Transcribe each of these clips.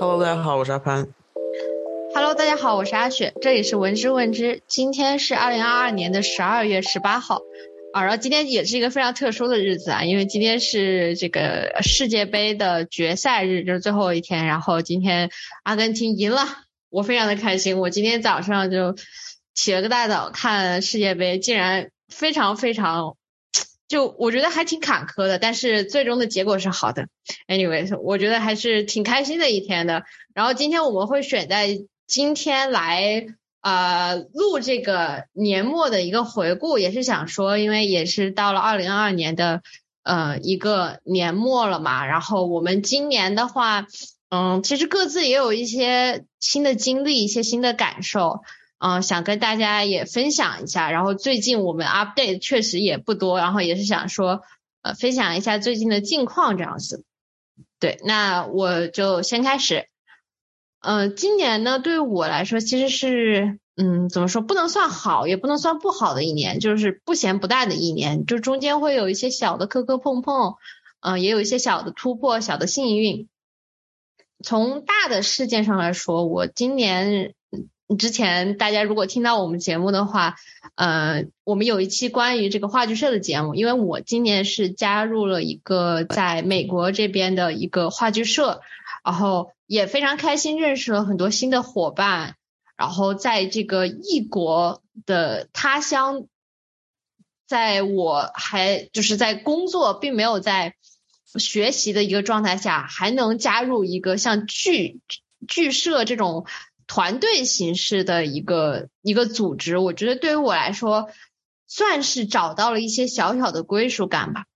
Hello，大家好，我是阿潘。Hello，大家好，我是阿雪，这里是闻之问之。今天是二零二二年的十二月十八号啊，然后今天也是一个非常特殊的日子啊，因为今天是这个世界杯的决赛日，就是最后一天。然后今天阿根廷赢了，我非常的开心。我今天早上就起了个大早看世界杯，竟然非常非常。就我觉得还挺坎坷的，但是最终的结果是好的。Anyway，我觉得还是挺开心的一天的。然后今天我们会选在今天来呃录这个年末的一个回顾，也是想说，因为也是到了二零二二年的呃一个年末了嘛。然后我们今年的话，嗯，其实各自也有一些新的经历，一些新的感受。嗯，想跟大家也分享一下，然后最近我们 update 确实也不多，然后也是想说，呃，分享一下最近的近况这样子。对，那我就先开始。嗯，今年呢，对我来说，其实是，嗯，怎么说，不能算好，也不能算不好的一年，就是不咸不淡的一年，就中间会有一些小的磕磕碰碰，嗯，也有一些小的突破，小的幸运。从大的事件上来说，我今年。之前大家如果听到我们节目的话，呃，我们有一期关于这个话剧社的节目，因为我今年是加入了一个在美国这边的一个话剧社，然后也非常开心认识了很多新的伙伴，然后在这个异国的他乡，在我还就是在工作并没有在学习的一个状态下，还能加入一个像剧剧社这种。团队形式的一个一个组织，我觉得对于我来说，算是找到了一些小小的归属感吧。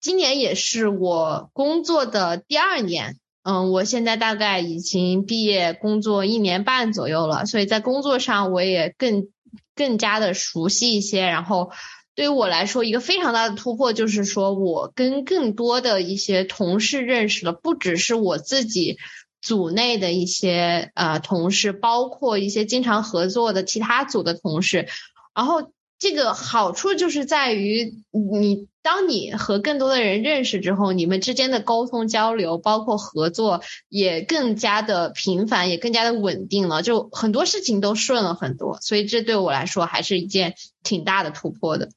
今年也是我工作的第二年，嗯，我现在大概已经毕业工作一年半左右了，所以在工作上我也更更加的熟悉一些。然后对于我来说，一个非常大的突破就是说我跟更多的一些同事认识了，不只是我自己。组内的一些呃同事，包括一些经常合作的其他组的同事，然后这个好处就是在于你当你和更多的人认识之后，你们之间的沟通交流，包括合作也更加的频繁，也更加的稳定了，就很多事情都顺了很多，所以这对我来说还是一件挺大的突破的。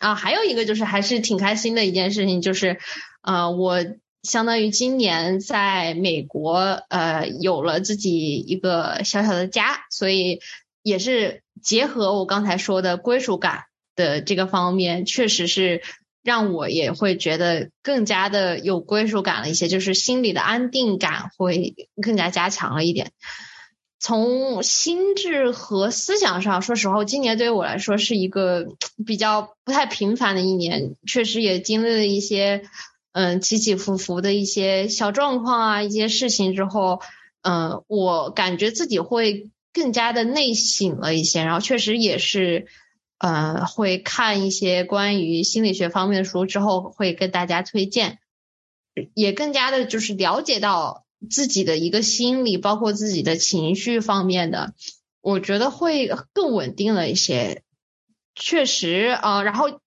啊，还有一个就是还是挺开心的一件事情，就是呃我。相当于今年在美国，呃，有了自己一个小小的家，所以也是结合我刚才说的归属感的这个方面，确实是让我也会觉得更加的有归属感了一些，就是心里的安定感会更加加强了一点。从心智和思想上，说实话，今年对于我来说是一个比较不太平凡的一年，确实也经历了一些。嗯，起起伏伏的一些小状况啊，一些事情之后，嗯，我感觉自己会更加的内省了一些，然后确实也是，呃，会看一些关于心理学方面的书之后，会跟大家推荐，也更加的就是了解到自己的一个心理，包括自己的情绪方面的，我觉得会更稳定了一些，确实啊，然后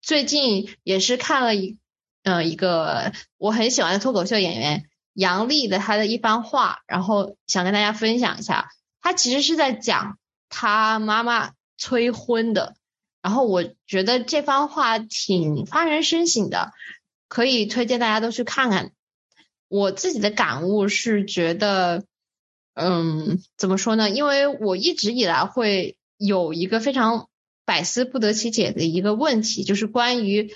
最近也是看了一。嗯，一个我很喜欢的脱口秀演员杨笠的他的一番话，然后想跟大家分享一下。他其实是在讲他妈妈催婚的，然后我觉得这番话挺发人深省的，可以推荐大家都去看看。我自己的感悟是觉得，嗯，怎么说呢？因为我一直以来会有一个非常百思不得其解的一个问题，就是关于。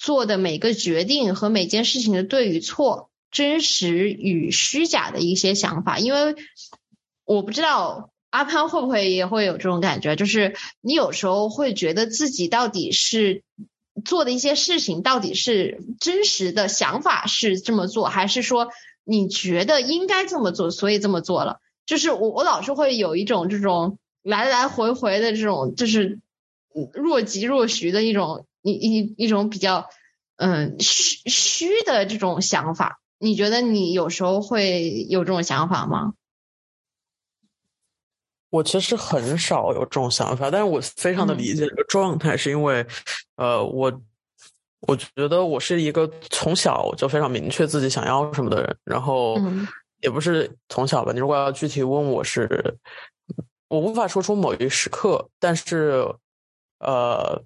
做的每个决定和每件事情的对与错、真实与虚假的一些想法，因为我不知道阿潘会不会也会有这种感觉，就是你有时候会觉得自己到底是做的一些事情到底是真实的想法是这么做，还是说你觉得应该这么做，所以这么做了？就是我我老是会有一种这种来来回回的这种，就是若即若徐的一种。一一一种比较嗯虚虚的这种想法，你觉得你有时候会有这种想法吗？我其实很少有这种想法，但是我非常的理解这个状态，是因为呃，我我觉得我是一个从小就非常明确自己想要什么的人，然后也不是从小吧。你如果要具体问我是，我无法说出某一时刻，但是，呃，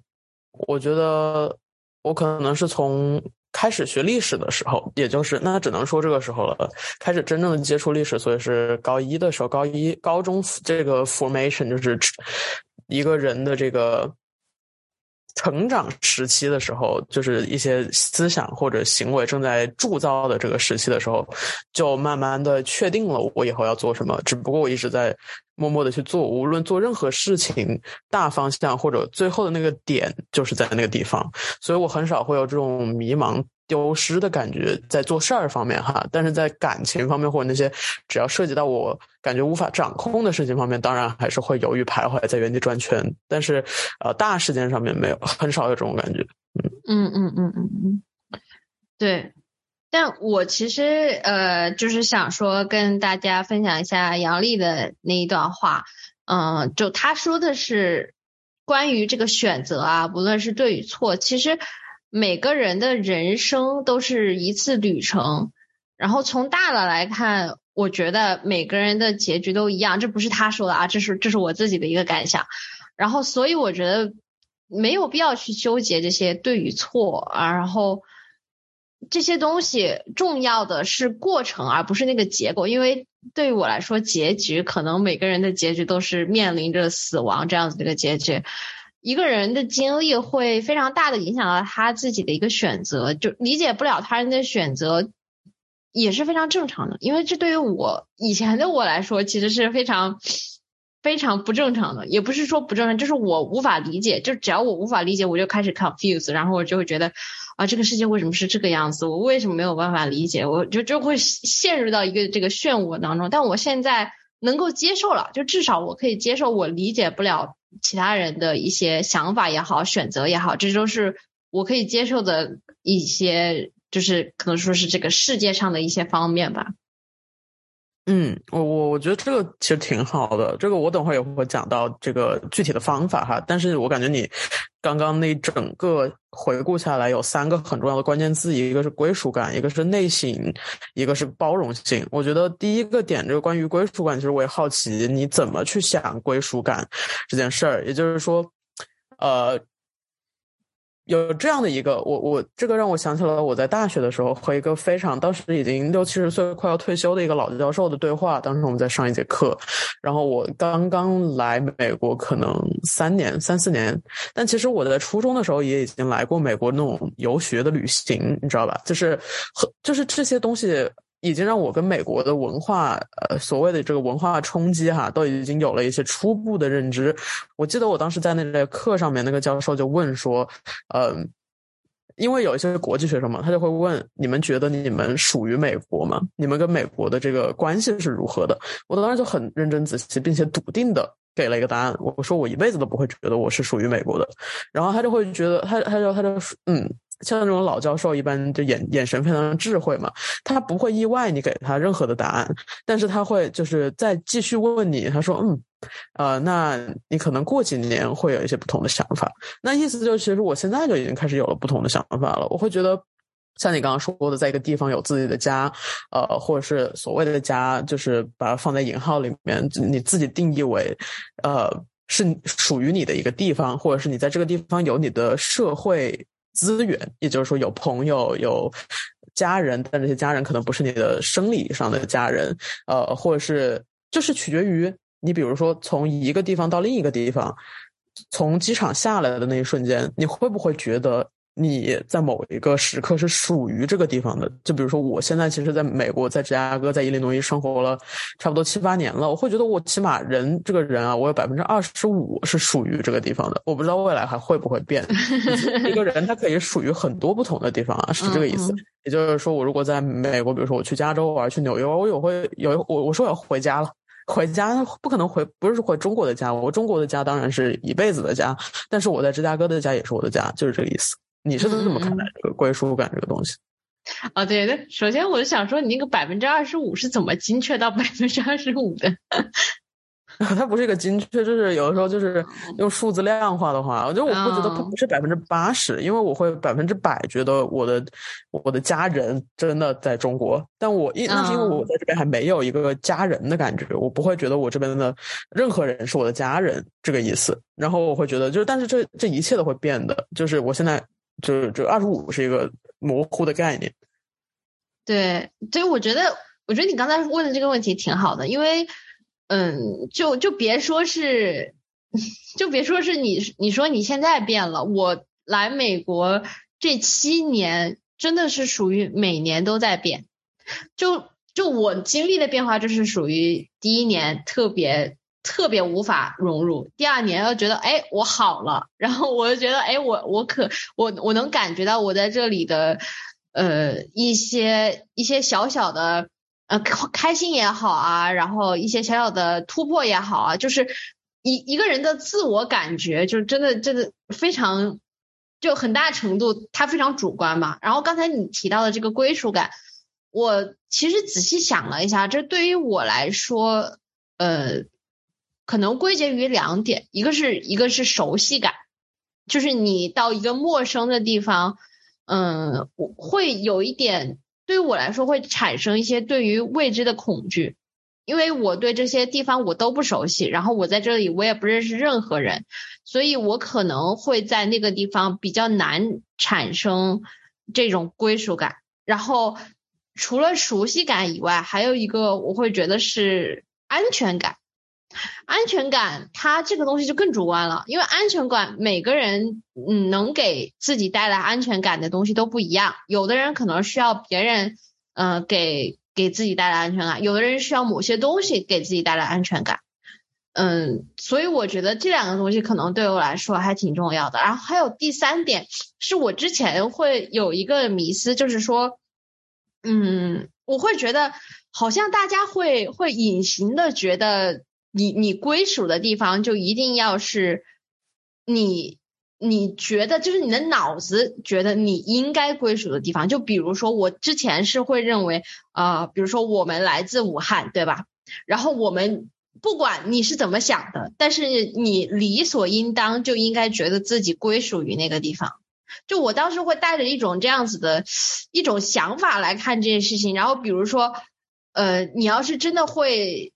我觉得我可能是从开始学历史的时候，也就是那只能说这个时候了，开始真正的接触历史，所以是高一的时候，高一高中这个 formation 就是一个人的这个。成长时期的时候，就是一些思想或者行为正在铸造的这个时期的时候，就慢慢的确定了我以后要做什么。只不过我一直在默默的去做，无论做任何事情，大方向或者最后的那个点，就是在那个地方，所以我很少会有这种迷茫。丢失的感觉在做事儿方面哈，但是在感情方面或者那些只要涉及到我感觉无法掌控的事情方面，当然还是会犹豫徘徊在原地转圈。但是呃，大事件上面没有，很少有这种感觉。嗯嗯嗯嗯嗯，对。但我其实呃，就是想说跟大家分享一下杨丽的那一段话。嗯，就他说的是关于这个选择啊，不论是对与错，其实。每个人的人生都是一次旅程，然后从大了来看，我觉得每个人的结局都一样，这不是他说的啊，这是这是我自己的一个感想。然后，所以我觉得没有必要去纠结这些对与错啊，然后这些东西重要的是过程，而不是那个结果。因为对于我来说，结局可能每个人的结局都是面临着死亡这样子的一个结局。一个人的经历会非常大的影响到他自己的一个选择，就理解不了他人的选择也是非常正常的，因为这对于我以前的我来说，其实是非常非常不正常的，也不是说不正常，就是我无法理解，就只要我无法理解，我就开始 confuse，然后我就会觉得啊，这个世界为什么是这个样子？我为什么没有办法理解？我就就会陷入到一个这个漩涡当中。但我现在能够接受了，就至少我可以接受我理解不了。其他人的一些想法也好，选择也好，这都是我可以接受的一些，就是可能说是这个世界上的一些方面吧。嗯，我我我觉得这个其实挺好的，这个我等会儿也会讲到这个具体的方法哈。但是我感觉你刚刚那整个回顾下来，有三个很重要的关键字，一个是归属感，一个是内省，一个是包容性。我觉得第一个点，这个关于归属感，其实我也好奇你怎么去想归属感这件事儿，也就是说，呃。有这样的一个，我我这个让我想起了我在大学的时候和一个非常当时已经六七十岁快要退休的一个老教授的对话。当时我们在上一节课，然后我刚刚来美国，可能三年三四年，但其实我在初中的时候也已经来过美国那种游学的旅行，你知道吧？就是和就是这些东西。已经让我跟美国的文化，呃，所谓的这个文化冲击哈，都已经有了一些初步的认知。我记得我当时在那个课上面，那个教授就问说，嗯，因为有一些国际学生嘛，他就会问，你们觉得你们属于美国吗？你们跟美国的这个关系是如何的？我当时就很认真仔细，并且笃定的给了一个答案。我说我一辈子都不会觉得我是属于美国的。然后他就会觉得，他他就他就嗯。像那种老教授一般，就眼眼神非常智慧嘛，他不会意外你给他任何的答案，但是他会就是再继续问问你，他说嗯，呃，那你可能过几年会有一些不同的想法，那意思就是其实我现在就已经开始有了不同的想法了，我会觉得像你刚刚说的，在一个地方有自己的家，呃，或者是所谓的家，就是把它放在引号里面，你自己定义为，呃，是属于你的一个地方，或者是你在这个地方有你的社会。资源，也就是说有朋友、有家人，但这些家人可能不是你的生理上的家人，呃，或者是就是取决于你，比如说从一个地方到另一个地方，从机场下来的那一瞬间，你会不会觉得？你在某一个时刻是属于这个地方的，就比如说我现在其实在美国，在芝加哥，在伊利诺伊生活了差不多七八年了，我会觉得我起码人这个人啊，我有百分之二十五是属于这个地方的，我不知道未来还会不会变。一个人他可以属于很多不同的地方啊，是这个意思。也就是说，我如果在美国，比如说我去加州玩，去纽约，我有会有我我说我要回家了，回家不可能回，不是回中国的家，我中国的家当然是一辈子的家，但是我在芝加哥的家也是我的家，就是这个意思。你是怎么看待这个归属感这个东西？啊，对对，首先我就想说，你那个百分之二十五是怎么精确到百分之二十五的？它不是一个精确，就是有的时候就是用数字量化的话，我觉得我会觉得它不是百分之八十，因为我会百分之百觉得我的我的家人真的在中国，但我因那是因为我在这边还没有一个家人的感觉，我不会觉得我这边的任何人是我的家人这个意思，然后我会觉得就是，但是这这一切都会变的，就是我现在就是这二十五是一个模糊的概念。对，所以我觉得，我觉得你刚才问的这个问题挺好的，因为。嗯，就就别说是，就别说是你，你说你现在变了。我来美国这七年，真的是属于每年都在变。就就我经历的变化，就是属于第一年特别特别无法融入，第二年又觉得哎我好了，然后我就觉得哎我我可我我能感觉到我在这里的呃一些一些小小的。呃，开心也好啊，然后一些小小的突破也好啊，就是一一个人的自我感觉，就是真的真的非常，就很大程度他非常主观嘛。然后刚才你提到的这个归属感，我其实仔细想了一下，这对于我来说，呃，可能归结于两点，一个是一个是熟悉感，就是你到一个陌生的地方，嗯，会有一点。对于我来说，会产生一些对于未知的恐惧，因为我对这些地方我都不熟悉，然后我在这里我也不认识任何人，所以我可能会在那个地方比较难产生这种归属感。然后除了熟悉感以外，还有一个我会觉得是安全感。安全感，它这个东西就更主观了，因为安全感每个人嗯能给自己带来安全感的东西都不一样，有的人可能需要别人嗯给给自己带来安全感，有的人需要某些东西给自己带来安全感，嗯，所以我觉得这两个东西可能对我来说还挺重要的。然后还有第三点，是我之前会有一个迷思，就是说，嗯，我会觉得好像大家会会隐形的觉得。你你归属的地方就一定要是你你觉得就是你的脑子觉得你应该归属的地方，就比如说我之前是会认为啊，比如说我们来自武汉，对吧？然后我们不管你是怎么想的，但是你理所应当就应该觉得自己归属于那个地方。就我当时会带着一种这样子的一种想法来看这件事情，然后比如说呃，你要是真的会。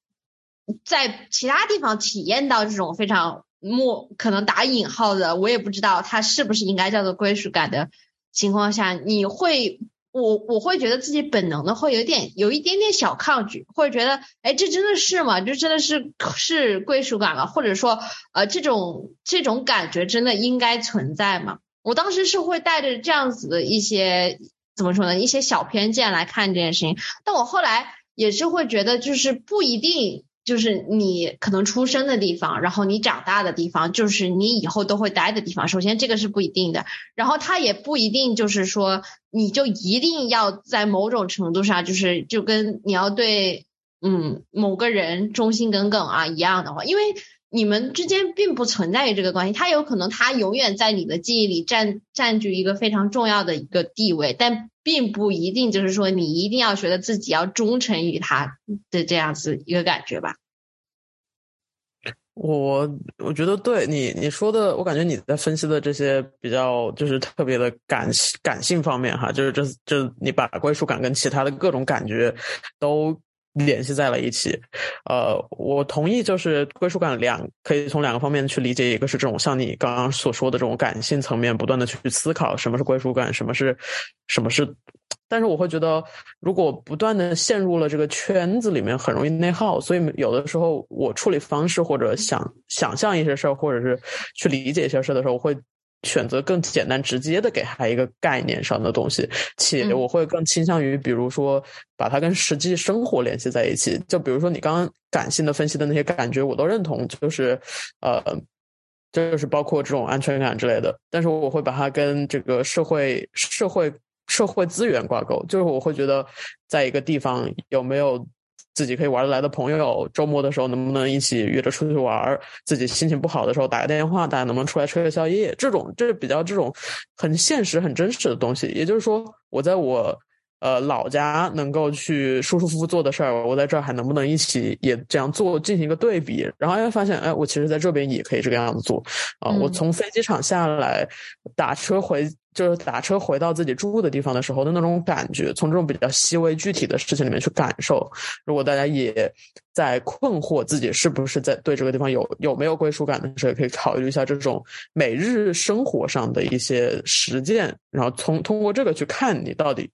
在其他地方体验到这种非常莫可能打引号的，我也不知道它是不是应该叫做归属感的情况下，你会我我会觉得自己本能的会有点有一点点小抗拒，会觉得哎这真的是吗？这真的是是归属感吗？或者说呃这种这种感觉真的应该存在吗？我当时是会带着这样子的一些怎么说呢一些小偏见来看这件事情，但我后来也是会觉得就是不一定。就是你可能出生的地方，然后你长大的地方，就是你以后都会待的地方。首先，这个是不一定的，然后它也不一定就是说你就一定要在某种程度上，就是就跟你要对嗯某个人忠心耿耿啊一样的话，因为你们之间并不存在于这个关系，他有可能他永远在你的记忆里占占据一个非常重要的一个地位，但。并不一定就是说你一定要觉得自己要忠诚于他的这样子一个感觉吧。我我觉得对你你说的，我感觉你在分析的这些比较就是特别的感感性方面哈，就是这这你把归属感跟其他的各种感觉都。联系在了一起，呃，我同意，就是归属感两可以从两个方面去理解，一个是这种像你刚刚所说的这种感性层面，不断的去思考什么是归属感，什么是什么是，但是我会觉得，如果不断的陷入了这个圈子里面，很容易内耗，所以有的时候我处理方式或者想想象一些事儿，或者是去理解一些事儿的时候，我会。选择更简单直接的给他一个概念上的东西，且我会更倾向于，比如说把它跟实际生活联系在一起。就比如说你刚刚感性的分析的那些感觉，我都认同，就是呃，就是包括这种安全感之类的。但是我会把它跟这个社会、社会、社会资源挂钩，就是我会觉得在一个地方有没有。自己可以玩得来的朋友，周末的时候能不能一起约着出去玩？自己心情不好的时候打个电话，大家能不能出来吃个宵夜？这种这是比较这种很现实、很真实的东西。也就是说，我在我呃老家能够去舒舒服服做的事儿，我在这儿还能不能一起也这样做，进行一个对比，然后哎发现哎，我其实在这边也可以这个样子做啊。我从飞机场下来，打车回就是打车回到自己住的地方的时候的那种感觉，从这种比较细微具体的事情里面去感受。如果大家也在困惑自己是不是在对这个地方有有没有归属感的时候，也可以考虑一下这种每日生活上的一些实践，然后从通过这个去看你到底。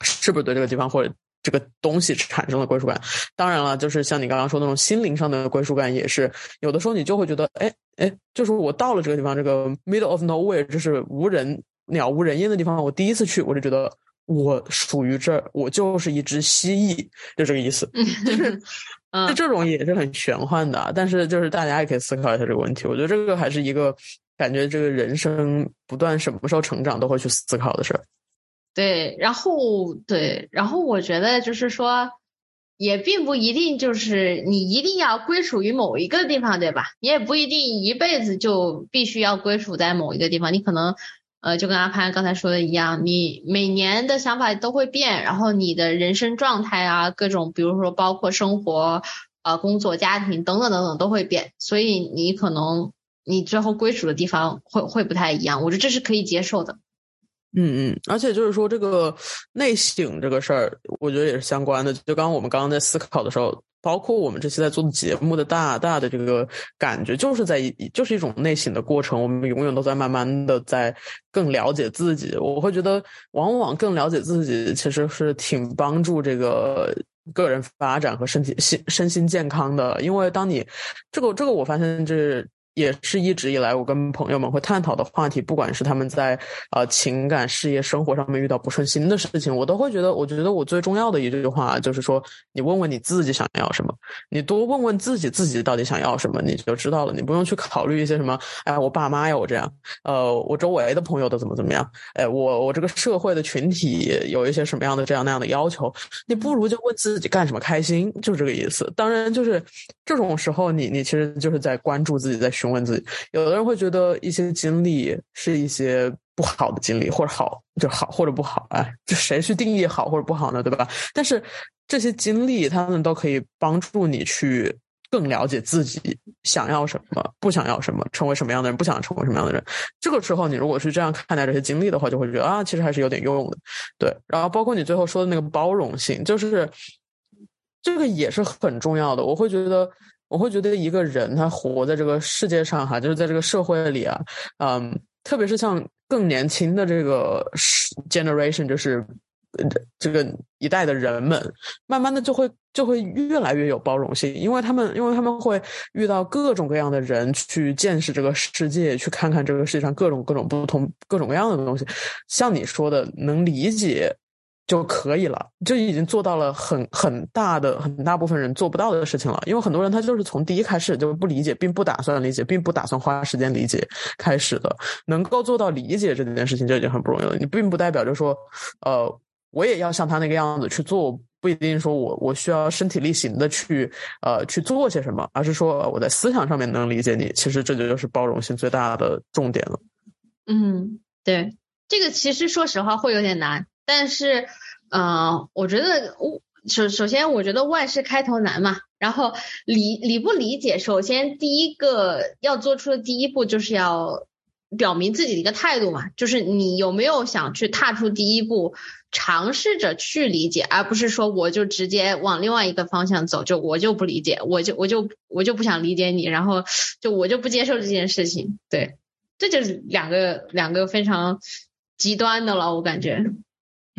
是不是对这个地方或者这个东西产生了归属感？当然了，就是像你刚刚说那种心灵上的归属感，也是有的时候你就会觉得，哎哎，就是我到了这个地方，这个 middle of nowhere，就是无人鸟无人烟的地方，我第一次去，我就觉得我属于这儿，我就是一只蜥蜴，就这个意思。就是，就这种也是很玄幻的，但是就是大家也可以思考一下这个问题。我觉得这个还是一个感觉，这个人生不断什么时候成长都会去思考的事儿。对，然后对，然后我觉得就是说，也并不一定就是你一定要归属于某一个地方，对吧？你也不一定一辈子就必须要归属在某一个地方，你可能呃，就跟阿潘刚才说的一样，你每年的想法都会变，然后你的人生状态啊，各种比如说包括生活、呃工作、家庭等等等等都会变，所以你可能你最后归属的地方会会不太一样，我觉得这是可以接受的。嗯嗯，而且就是说这个内省这个事儿，我觉得也是相关的。就刚刚我们刚刚在思考的时候，包括我们这期在做的节目的大大的这个感觉，就是在就是一种内省的过程。我们永远都在慢慢的在更了解自己。我会觉得，往往更了解自己，其实是挺帮助这个个人发展和身体心身心健康的。因为当你这个这个，我发现这。也是一直以来我跟朋友们会探讨的话题，不管是他们在呃情感、事业、生活上面遇到不顺心的事情，我都会觉得，我觉得我最重要的一句话就是说，你问问你自己想要什么，你多问问自己自己到底想要什么，你就知道了。你不用去考虑一些什么，哎，我爸妈要我这样，呃，我周围的朋友都怎么怎么样，哎，我我这个社会的群体有一些什么样的这样那样的要求，你不如就问自己干什么开心，就这个意思。当然，就是这种时候，你你其实就是在关注自己，在问自己，有的人会觉得一些经历是一些不好的经历，或者好就好，或者不好，哎，就谁去定义好或者不好呢？对吧？但是这些经历，他们都可以帮助你去更了解自己想要什么，不想要什么，成为什么样的人，不想成为什么样的人。这个时候，你如果是这样看待这些经历的话，就会觉得啊，其实还是有点用的。对，然后包括你最后说的那个包容性，就是这个也是很重要的。我会觉得。我会觉得一个人他活在这个世界上哈，就是在这个社会里啊，嗯，特别是像更年轻的这个 generation，就是这个一代的人们，慢慢的就会就会越来越有包容性，因为他们因为他们会遇到各种各样的人去见识这个世界，去看看这个世界上各种各种不同各种各样的东西，像你说的，能理解。就可以了，就已经做到了很很大的很大部分人做不到的事情了。因为很多人他就是从第一开始就不理解，并不打算理解，并不打算花时间理解开始的。能够做到理解这件事情就已经很不容易了。你并不代表就说，呃，我也要像他那个样子去做，不一定说我我需要身体力行的去呃去做些什么，而是说我在思想上面能理解你。其实这就就是包容性最大的重点了。嗯，对，这个其实说实话会有点难。但是，嗯，我觉得，首首先，我觉得万事开头难嘛。然后理理不理解，首先第一个要做出的第一步，就是要表明自己的一个态度嘛，就是你有没有想去踏出第一步，尝试着去理解，而不是说我就直接往另外一个方向走，就我就不理解，我就我就我就不想理解你，然后就我就不接受这件事情。对，这就是两个两个非常极端的了，我感觉。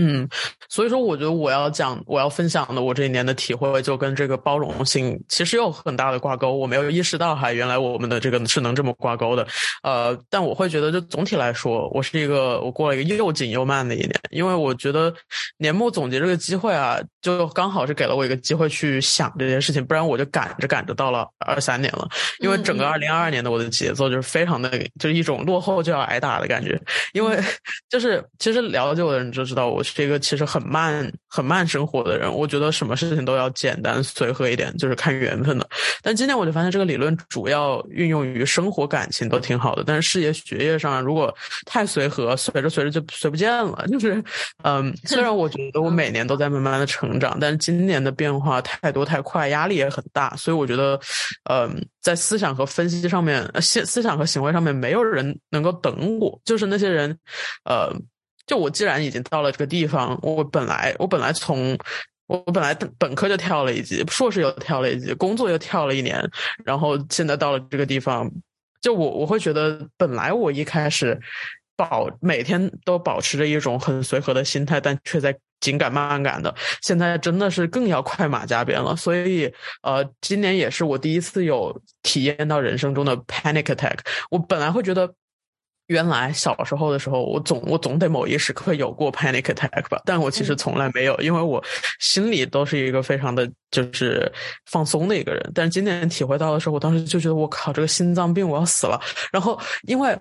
嗯，所以说，我觉得我要讲，我要分享的，我这一年的体会，就跟这个包容性其实有很大的挂钩。我没有意识到，哈，原来我们的这个是能这么挂钩的。呃，但我会觉得，就总体来说，我是一个，我过了一个又紧又慢的一年，因为我觉得年末总结这个机会啊，就刚好是给了我一个机会去想这件事情，不然我就赶着赶着到了二三年了。因为整个二零二二年的我的节奏就是非常的，就是一种落后就要挨打的感觉。因为 就是其实了解我的人就知道我。是一个其实很慢、很慢生活的人。我觉得什么事情都要简单随和一点，就是看缘分的。但今年我就发现，这个理论主要运用于生活、感情都挺好的，但是事业、学业上如果太随和，随着随着就随不见了。就是，嗯，虽然我觉得我每年都在慢慢的成长，但是今年的变化太多太快，压力也很大，所以我觉得，嗯，在思想和分析上面，思思想和行为上面，没有人能够等我，就是那些人，呃。就我既然已经到了这个地方，我本来我本来从我本来本科就跳了一级，硕士又跳了一级，工作又跳了一年，然后现在到了这个地方，就我我会觉得，本来我一开始保每天都保持着一种很随和的心态，但却在紧赶慢赶的，现在真的是更要快马加鞭了。所以呃，今年也是我第一次有体验到人生中的 panic attack。我本来会觉得。原来小时候的时候，我总我总得某一时刻有过 panic attack 吧，但我其实从来没有，因为我心里都是一个非常的就是放松的一个人。但是今年体会到的时候，我当时就觉得我靠，这个心脏病我要死了。然后因为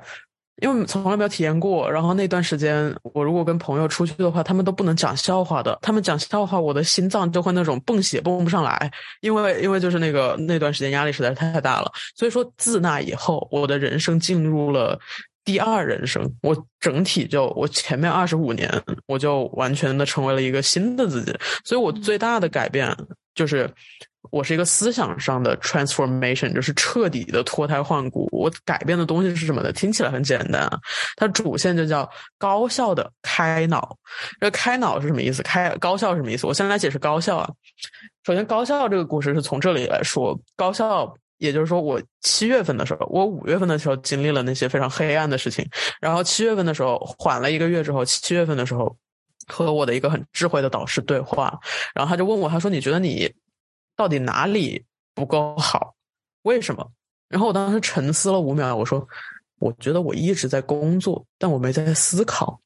因为从来没有体验过，然后那段时间我如果跟朋友出去的话，他们都不能讲笑话的，他们讲笑话，我的心脏就会那种泵血泵不上来，因为因为就是那个那段时间压力实在是太大了。所以说自那以后，我的人生进入了。第二人生，我整体就我前面二十五年，我就完全的成为了一个新的自己。所以我最大的改变就是，我是一个思想上的 transformation，就是彻底的脱胎换骨。我改变的东西是什么呢？听起来很简单啊，它主线就叫高效的开脑。这开脑是什么意思？开高效是什么意思？我先来解释高效啊。首先，高效这个故事是从这里来说，高效。也就是说，我七月份的时候，我五月份的时候经历了那些非常黑暗的事情，然后七月份的时候缓了一个月之后，七月份的时候和我的一个很智慧的导师对话，然后他就问我，他说：“你觉得你到底哪里不够好？为什么？”然后我当时沉思了五秒，我说：“我觉得我一直在工作，但我没在思考。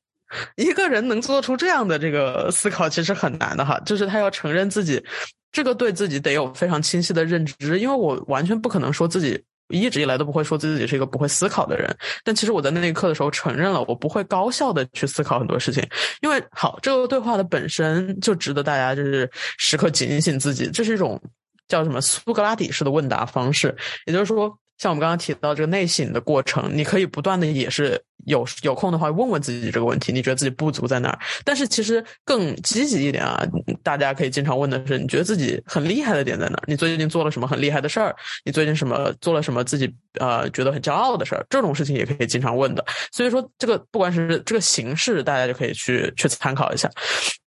一个人能做出这样的这个思考，其实很难的哈，就是他要承认自己。”这个对自己得有非常清晰的认知，因为我完全不可能说自己一直以来都不会说自己是一个不会思考的人。但其实我在那一刻的时候承认了，我不会高效的去思考很多事情。因为好，这个对话的本身就值得大家就是时刻警醒自己，这是一种叫什么苏格拉底式的问答方式，也就是说。像我们刚刚提到这个内省的过程，你可以不断的也是有有空的话问问自己这个问题，你觉得自己不足在哪儿？但是其实更积极一点啊，大家可以经常问的是，你觉得自己很厉害的点在哪儿？你最近做了什么很厉害的事儿？你最近什么做了什么自己呃觉得很骄傲的事儿？这种事情也可以经常问的。所以说，这个不管是这个形式，大家就可以去去参考一下。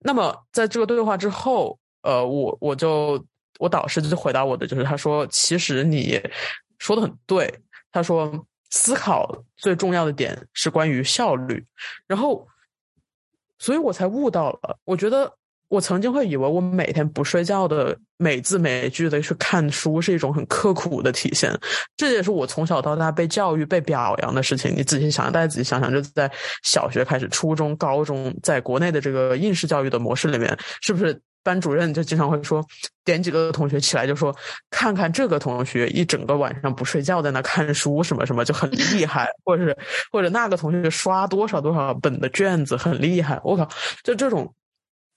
那么在这个对话之后，呃，我我就我导师就回答我的就是，他说，其实你。说的很对，他说思考最重要的点是关于效率，然后，所以我才悟到了。我觉得我曾经会以为我每天不睡觉的每字每句的去看书是一种很刻苦的体现，这也是我从小到大被教育、被表扬的事情。你仔细想想，大家仔细想想，就在小学开始、初中、高中，在国内的这个应试教育的模式里面，是不是？班主任就经常会说，点几个同学起来就说，看看这个同学一整个晚上不睡觉在那看书什么什么就很厉 害，或者是或者那个同学刷多少多少本的卷子很厉害。我靠，就这种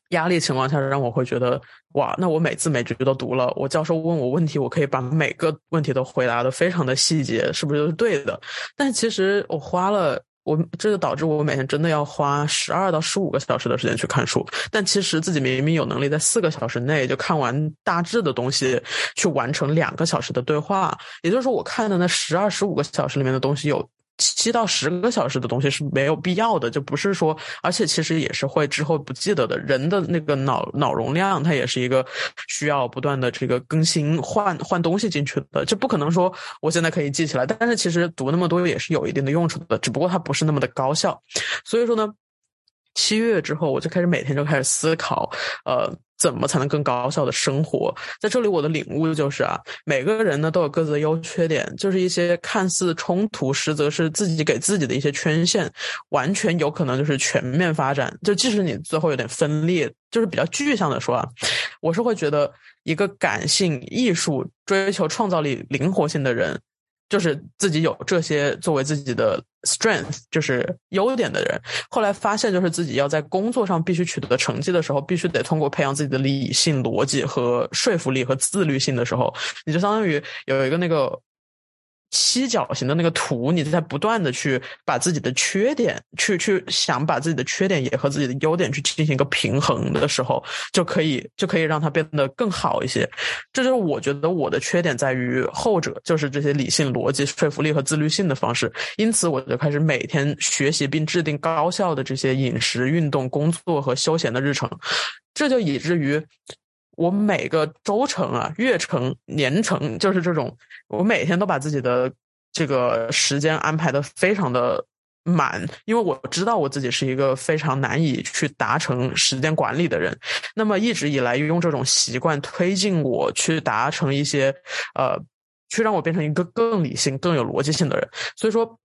压力情况下，让我会觉得哇，那我每次每句都读了，我教授问我问题，我可以把每个问题都回答的非常的细节，是不是都是对的？但其实我花了。我这就导致我每天真的要花十二到十五个小时的时间去看书，但其实自己明明有能力在四个小时内就看完大致的东西，去完成两个小时的对话。也就是说，我看的那十二十五个小时里面的东西有。七到十个小时的东西是没有必要的，就不是说，而且其实也是会之后不记得的。人的那个脑脑容量，它也是一个需要不断的这个更新换换东西进去的，就不可能说我现在可以记起来。但是其实读那么多也是有一定的用处的，只不过它不是那么的高效。所以说呢。七月之后，我就开始每天就开始思考，呃，怎么才能更高效的生活？在这里，我的领悟就是啊，每个人呢都有各自的优缺点，就是一些看似冲突，实则是自己给自己的一些圈限，完全有可能就是全面发展。就即使你最后有点分裂，就是比较具象的说啊，我是会觉得一个感性、艺术、追求创造力、灵活性的人。就是自己有这些作为自己的 strength，就是优点的人，后来发现就是自己要在工作上必须取得成绩的时候，必须得通过培养自己的理性、逻辑和说服力和自律性的时候，你就相当于有一个那个。七角形的那个图，你在不断的去把自己的缺点，去去想把自己的缺点也和自己的优点去进行一个平衡的时候，就可以就可以让它变得更好一些。这就是我觉得我的缺点在于后者，就是这些理性、逻辑、说服力和自律性的方式。因此，我就开始每天学习并制定高效的这些饮食、运动、工作和休闲的日程。这就以至于。我每个周程啊、月程、年程，就是这种，我每天都把自己的这个时间安排的非常的满，因为我知道我自己是一个非常难以去达成时间管理的人。那么一直以来用这种习惯推进我去达成一些，呃，去让我变成一个更理性、更有逻辑性的人。所以说，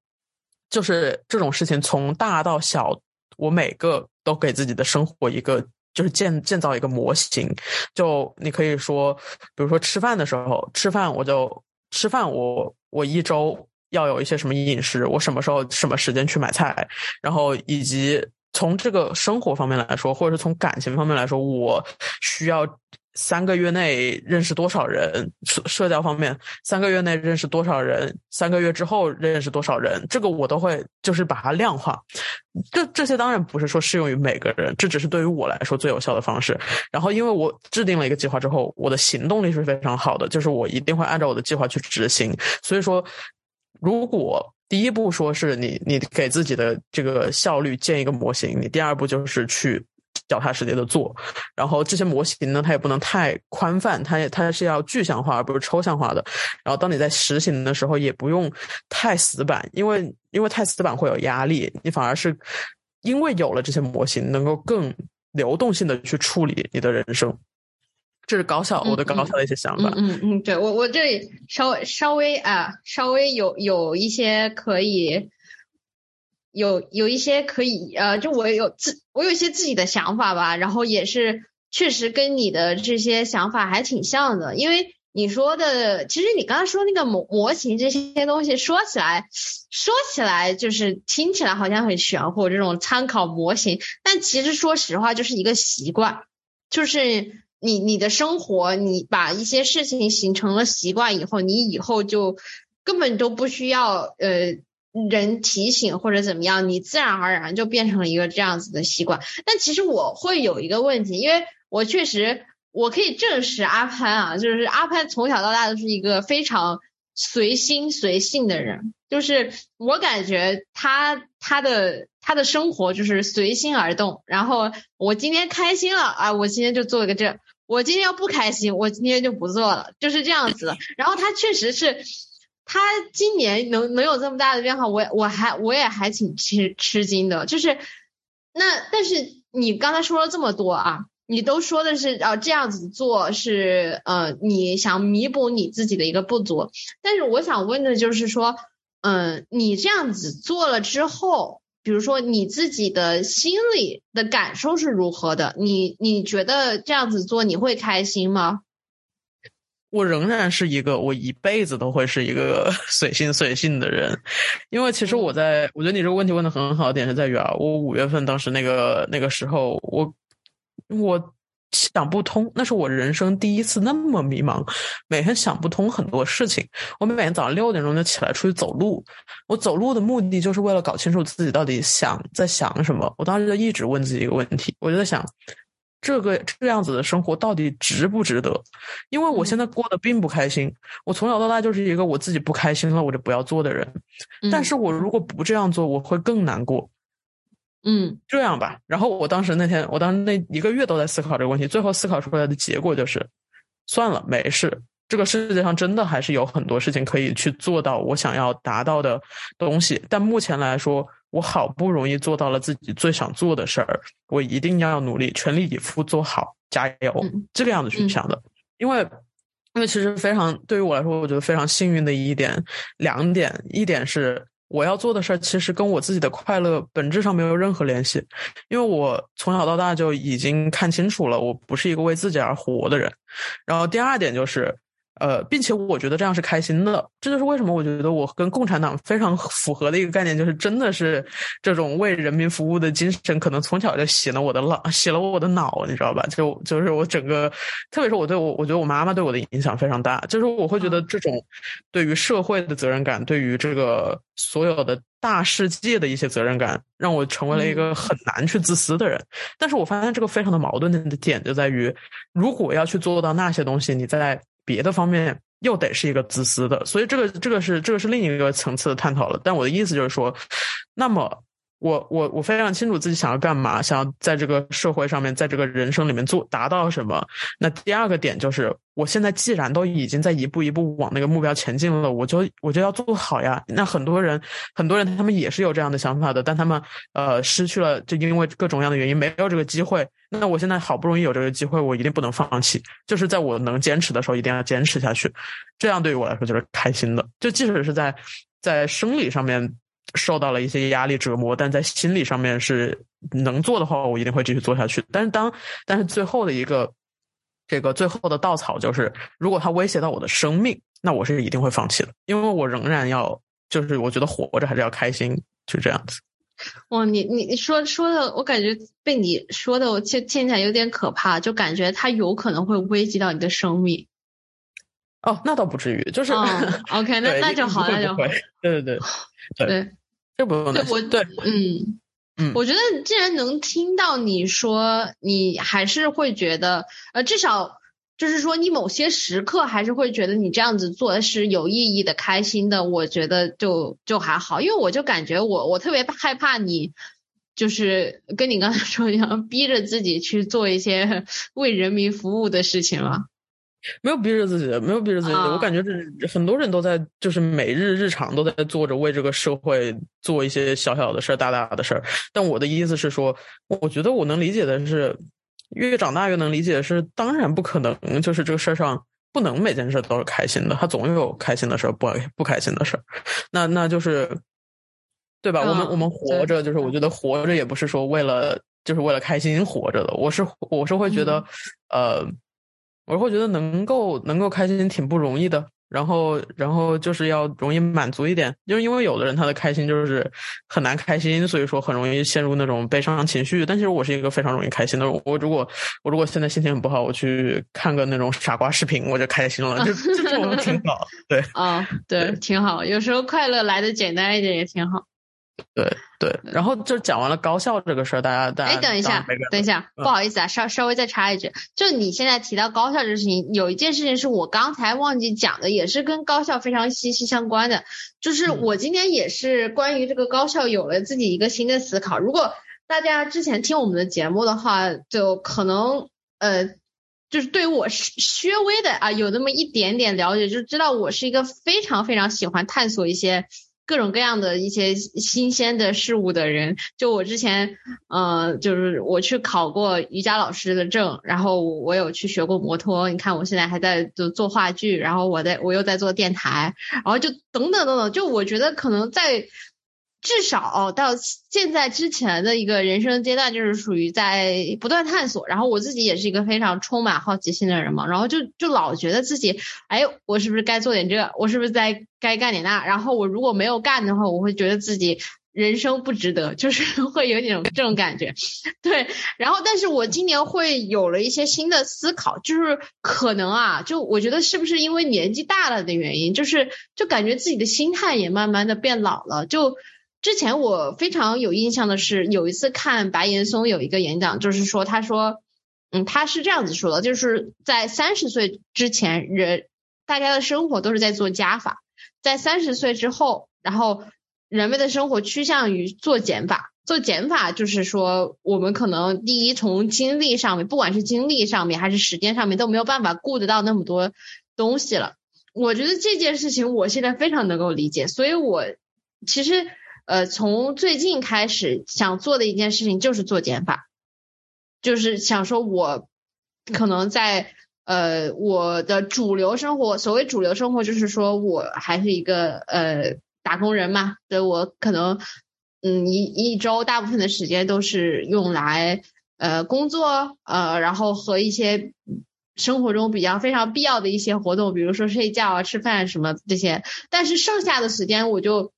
就是这种事情从大到小，我每个都给自己的生活一个。就是建建造一个模型，就你可以说，比如说吃饭的时候，吃饭我就吃饭，我我一周要有一些什么饮食，我什么时候什么时间去买菜，然后以及从这个生活方面来说，或者是从感情方面来说，我需要。三个月内认识多少人？社社交方面，三个月内认识多少人？三个月之后认识多少人？这个我都会就是把它量化。这这些当然不是说适用于每个人，这只是对于我来说最有效的方式。然后，因为我制定了一个计划之后，我的行动力是非常好的，就是我一定会按照我的计划去执行。所以说，如果第一步说是你你给自己的这个效率建一个模型，你第二步就是去。脚踏实地的做，然后这些模型呢，它也不能太宽泛，它也它是要具象化而不是抽象化的。然后当你在实行的时候，也不用太死板，因为因为太死板会有压力，你反而是因为有了这些模型，能够更流动性的去处理你的人生。这是高效，我对高效的一些想法。嗯嗯，对我我这里稍微稍微啊，稍微有有一些可以。有有一些可以呃，就我有自我有一些自己的想法吧，然后也是确实跟你的这些想法还挺像的，因为你说的，其实你刚才说那个模模型这些东西，说起来说起来就是听起来好像很玄乎，这种参考模型，但其实说实话就是一个习惯，就是你你的生活，你把一些事情形成了习惯以后，你以后就根本都不需要呃。人提醒或者怎么样，你自然而然就变成了一个这样子的习惯。但其实我会有一个问题，因为我确实我可以证实阿潘啊，就是阿潘从小到大都是一个非常随心随性的人，就是我感觉他他的他的生活就是随心而动。然后我今天开心了啊，我今天就做一个这；我今天要不开心，我今天就不做了，就是这样子。然后他确实是。他今年能能有这么大的变化，我我还我也还挺吃吃惊的。就是那，但是你刚才说了这么多啊，你都说的是啊这样子做是呃你想弥补你自己的一个不足。但是我想问的就是说，嗯，你这样子做了之后，比如说你自己的心里的感受是如何的？你你觉得这样子做你会开心吗？我仍然是一个，我一辈子都会是一个 随心随性的人，因为其实我在，我觉得你这个问题问的很好的点是在于啊，我五月份当时那个那个时候，我我想不通，那是我人生第一次那么迷茫，每天想不通很多事情。我每天早上六点钟就起来出去走路，我走路的目的就是为了搞清楚自己到底想在想什么。我当时就一直问自己一个问题，我就在想。这个这样子的生活到底值不值得？因为我现在过得并不开心。我从小到大就是一个我自己不开心了我就不要做的人。但是我如果不这样做，我会更难过。嗯，这样吧。然后我当时那天，我当时那一个月都在思考这个问题，最后思考出来的结果就是，算了，没事。这个世界上真的还是有很多事情可以去做到我想要达到的东西。但目前来说。我好不容易做到了自己最想做的事儿，我一定要努力，全力以赴做好，加油，这个样子去想的。因为，因为其实非常对于我来说，我觉得非常幸运的一点，两点，一点是我要做的事儿其实跟我自己的快乐本质上没有任何联系，因为我从小到大就已经看清楚了，我不是一个为自己而活的人。然后第二点就是。呃，并且我觉得这样是开心的，这就是为什么我觉得我跟共产党非常符合的一个概念，就是真的是这种为人民服务的精神，可能从小就洗了我的脑，洗了我的脑，你知道吧？就就是我整个，特别是我对我，我觉得我妈妈对我的影响非常大，就是我会觉得这种对于社会的责任感，对于这个所有的大世界的一些责任感，让我成为了一个很难去自私的人。但是我发现这个非常的矛盾的点就在于，如果要去做到那些东西，你在别的方面又得是一个自私的，所以这个这个是这个是另一个层次的探讨了。但我的意思就是说，那么。我我我非常清楚自己想要干嘛，想要在这个社会上面，在这个人生里面做达到什么。那第二个点就是，我现在既然都已经在一步一步往那个目标前进了，我就我就要做好呀。那很多人很多人他们也是有这样的想法的，但他们呃失去了，就因为各种各样的原因没有这个机会。那我现在好不容易有这个机会，我一定不能放弃，就是在我能坚持的时候一定要坚持下去。这样对于我来说就是开心的，就即使是在在生理上面。受到了一些压力折磨，但在心理上面是能做的话，我一定会继续做下去。但是当但是最后的一个这个最后的稻草就是，如果它威胁到我的生命，那我是一定会放弃的，因为我仍然要就是我觉得活着还是要开心，就这样子。哇，你你你说说的，我感觉被你说的，我听听起来有点可怕，就感觉它有可能会危及到你的生命。哦，那倒不至于，就是 OK，那那就好，那就好。对对对对。这不用我对，嗯嗯，我觉得既然能听到你说，你还是会觉得，呃，至少就是说，你某些时刻还是会觉得你这样子做是有意义的、开心的。我觉得就就还好，因为我就感觉我我特别害怕你，就是跟你刚才说一样，逼着自己去做一些 为人民服务的事情了。没有逼着自己，没有逼着自己。我感觉这很多人都在，就是每日日常都在做着为这个社会做一些小小的事儿、大大的事儿。但我的意思是说，我觉得我能理解的是，越长大越能理解是，当然不可能，就是这个事儿上不能每件事都是开心的，他总有开心的事儿，不不开心的事儿。那那就是，对吧？我们我们活着，就是我觉得活着也不是说为了就是为了开心活着的。我是我是会觉得，呃。我会觉得能够能够开心挺不容易的，然后然后就是要容易满足一点，就是因为有的人他的开心就是很难开心，所以说很容易陷入那种悲伤情绪。但其实我是一个非常容易开心的人，我如果我如果现在心情很不好，我去看个那种傻瓜视频，我就开心了，就 就这种挺好。对啊，对，挺好。有时候快乐来的简单一点也挺好。对对，然后就讲完了高校这个事儿，大家大家哎，等一下，等一下，不好意思啊，稍稍微再插一句，就你现在提到高校这个事情，有一件事情是我刚才忘记讲的，也是跟高校非常息息相关的，就是我今天也是关于这个高校有了自己一个新的思考。如果大家之前听我们的节目的话，就可能呃，就是对于我稍微的啊有那么一点点了解，就知道我是一个非常非常喜欢探索一些。各种各样的一些新鲜的事物的人，就我之前，呃，就是我去考过瑜伽老师的证，然后我有去学过摩托，你看我现在还在做做话剧，然后我在我又在做电台，然后就等等等等，就我觉得可能在。至少到现在之前的一个人生阶段，就是属于在不断探索。然后我自己也是一个非常充满好奇心的人嘛，然后就就老觉得自己，哎，我是不是该做点这？我是不是在该干点那？然后我如果没有干的话，我会觉得自己人生不值得，就是会有点这种感觉。对，然后但是我今年会有了一些新的思考，就是可能啊，就我觉得是不是因为年纪大了的原因，就是就感觉自己的心态也慢慢的变老了，就。之前我非常有印象的是，有一次看白岩松有一个演讲，就是说他说，嗯，他是这样子说的，就是在三十岁之前，人大家的生活都是在做加法，在三十岁之后，然后人们的生活趋向于做减法。做减法就是说，我们可能第一从精力上面，不管是精力上面还是时间上面，都没有办法顾得到那么多东西了。我觉得这件事情我现在非常能够理解，所以我其实。呃，从最近开始想做的一件事情就是做减法，就是想说，我可能在呃我的主流生活，所谓主流生活就是说我还是一个呃打工人嘛，所以我可能嗯一一周大部分的时间都是用来呃工作呃，然后和一些生活中比较非常必要的一些活动，比如说睡觉啊、吃饭什么这些。但是剩下的时间我就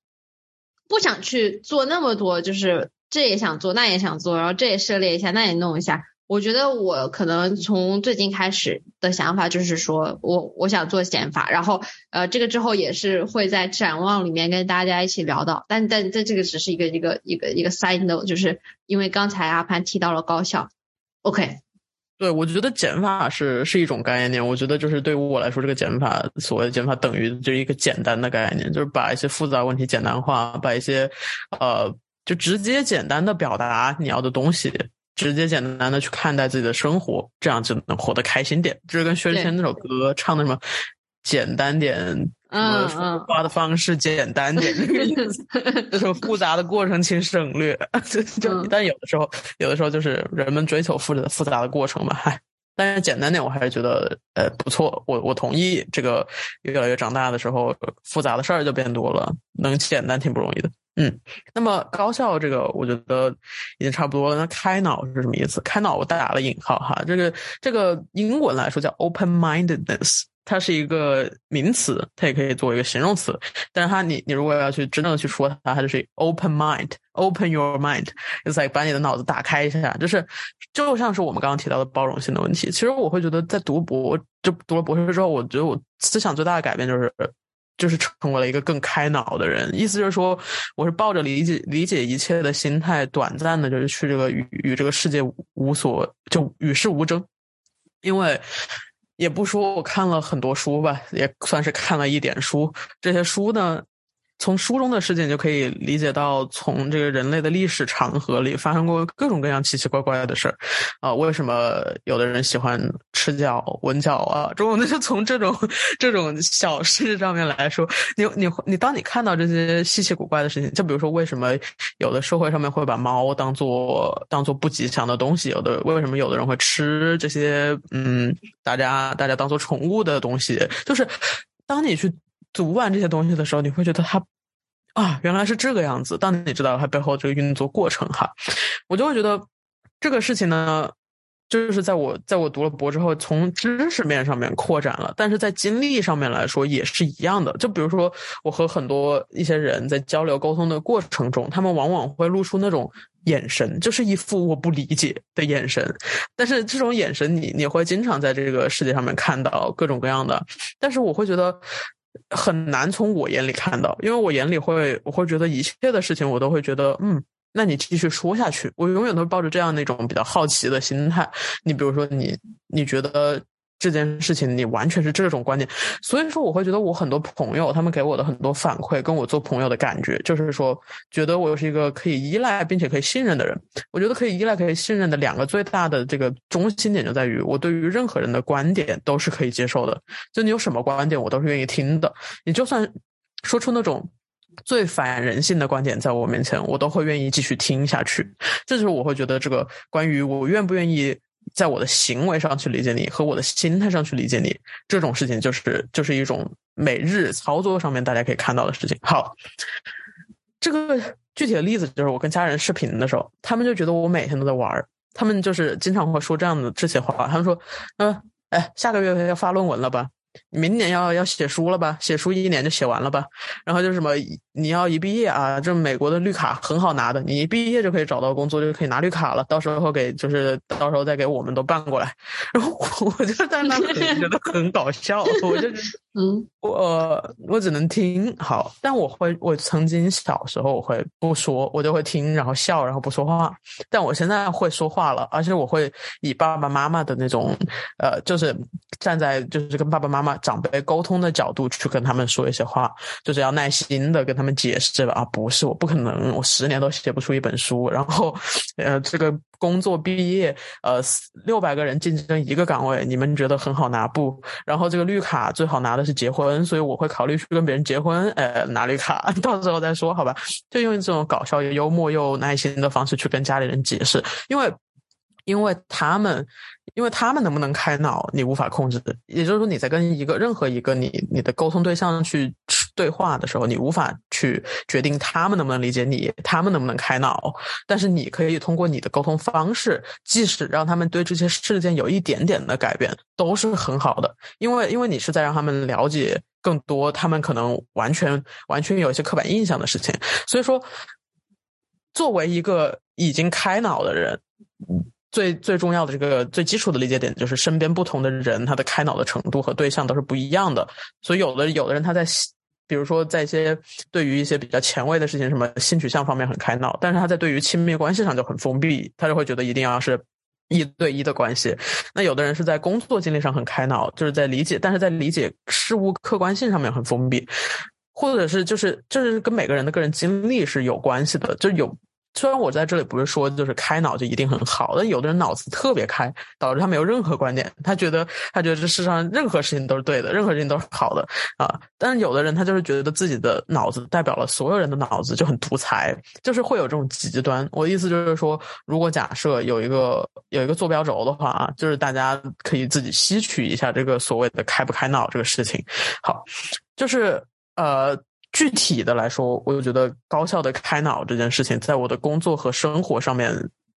不想去做那么多，就是这也想做，那也想做，然后这也涉猎一下，那也弄一下。我觉得我可能从最近开始的想法就是说我我想做减法，然后呃这个之后也是会在展望里面跟大家一起聊到，但但在这个只是一个一个一个一个 side note，就是因为刚才阿潘提到了高校，OK，对我觉得减法是是一种概念，我觉得就是对于我来说，这个减法所谓的减法等于就是一个简单的概念，就是把一些复杂问题简单化，把一些呃就直接简单的表达你要的东西。直接简单的去看待自己的生活，这样就能活得开心点。就是跟薛之谦那首歌唱的什么简单点，嗯说话的方式简单点，这个意思。就是复杂的过程请省略。就但有的时候，有的时候就是人们追求复杂复杂的过程嘛，嗨。但是简单点，我还是觉得呃不错。我我同意，这个越来越长大的时候，复杂的事儿就变多了，能简单挺不容易的。嗯，那么高效这个，我觉得已经差不多了。那开脑是什么意思？开脑我打了引号哈，这个这个英文来说叫 open-mindedness，它是一个名词，它也可以作为一个形容词。但是它你你如果要去真正的去说它，它就是 open mind，open your mind，is like 把你的脑子打开一下，就是就像是我们刚刚提到的包容性的问题。其实我会觉得，在读博就读了博士之后，我觉得我思想最大的改变就是。就是成为了一个更开脑的人，意思就是说，我是抱着理解理解一切的心态，短暂的，就是去这个与与这个世界无所就与世无争，因为也不说我看了很多书吧，也算是看了一点书，这些书呢。从书中的事件就可以理解到，从这个人类的历史长河里发生过各种各样奇奇怪怪的事儿，啊，为什么有的人喜欢吃脚闻脚啊？这种就从这种这种小事上面来说，你你你，当你看到这些稀奇古怪的事情，就比如说为什么有的社会上面会把猫当做当做不吉祥的东西，有的为什么有的人会吃这些嗯，大家大家当做宠物的东西，就是当你去。读完这些东西的时候，你会觉得它啊，原来是这个样子。当你知道它背后这个运作过程哈，我就会觉得这个事情呢，就是在我在我读了博之后，从知识面上面扩展了，但是在经历上面来说也是一样的。就比如说，我和很多一些人在交流沟通的过程中，他们往往会露出那种眼神，就是一副我不理解的眼神。但是这种眼神，你你会经常在这个世界上面看到各种各样的。但是我会觉得。很难从我眼里看到，因为我眼里会，我会觉得一切的事情，我都会觉得，嗯，那你继续说下去。我永远都抱着这样那种比较好奇的心态。你比如说，你你觉得。这件事情你完全是这种观点，所以说我会觉得我很多朋友他们给我的很多反馈，跟我做朋友的感觉，就是说觉得我是一个可以依赖并且可以信任的人。我觉得可以依赖可以信任的两个最大的这个中心点就在于，我对于任何人的观点都是可以接受的。就你有什么观点，我都是愿意听的。你就算说出那种最反人性的观点，在我面前，我都会愿意继续听下去。这就是我会觉得这个关于我愿不愿意。在我的行为上去理解你，和我的心态上去理解你，这种事情就是就是一种每日操作上面大家可以看到的事情。好，这个具体的例子就是我跟家人视频的时候，他们就觉得我每天都在玩他们就是经常会说这样的这些话，他们说，嗯，哎，下个月要发论文了吧？明年要要写书了吧？写书一年就写完了吧？然后就什么，你要一毕业啊，这美国的绿卡很好拿的，你一毕业就可以找到工作，就可以拿绿卡了。到时候给就是到时候再给我们都办过来。然后我就在那里觉得很搞笑，我就嗯，我我只能听好，但我会我曾经小时候我会不说，我就会听，然后笑，然后不说话。但我现在会说话了，而且我会以爸爸妈妈的那种呃，就是站在就是跟爸爸妈妈。长辈沟通的角度去跟他们说一些话，就是要耐心的跟他们解释吧。啊，不是，我不可能，我十年都写不出一本书。然后，呃，这个工作毕业，呃，六百个人竞争一个岗位，你们觉得很好拿不？然后这个绿卡最好拿的是结婚，所以我会考虑去跟别人结婚，呃，拿绿卡，到时候再说，好吧？就用这种搞笑又、幽默又耐心的方式去跟家里人解释，因为。因为他们，因为他们能不能开脑，你无法控制。也就是说，你在跟一个任何一个你你的沟通对象去对话的时候，你无法去决定他们能不能理解你，他们能不能开脑，但是你可以通过你的沟通方式，即使让他们对这些事件有一点点的改变，都是很好的，因为因为你是在让他们了解更多，他们可能完全完全有一些刻板印象的事情，所以说，作为一个已经开脑的人。最最重要的这个最基础的理解点就是，身边不同的人，他的开脑的程度和对象都是不一样的。所以，有的有的人他在，比如说在一些对于一些比较前卫的事情，什么性取向方面很开脑，但是他在对于亲密关系上就很封闭，他就会觉得一定要是一对一的关系。那有的人是在工作经历上很开脑，就是在理解，但是在理解事物客观性上面很封闭，或者是就是就是跟每个人的个人经历是有关系的，就有。虽然我在这里不是说就是开脑就一定很好，但有的人脑子特别开，导致他没有任何观点，他觉得他觉得这世上任何事情都是对的，任何事情都是好的啊。但是有的人他就是觉得自己的脑子代表了所有人的脑子，就很独裁，就是会有这种极端。我的意思就是说，如果假设有一个有一个坐标轴的话啊，就是大家可以自己吸取一下这个所谓的开不开脑这个事情。好，就是呃。具体的来说，我就觉得高效的开脑这件事情，在我的工作和生活上面，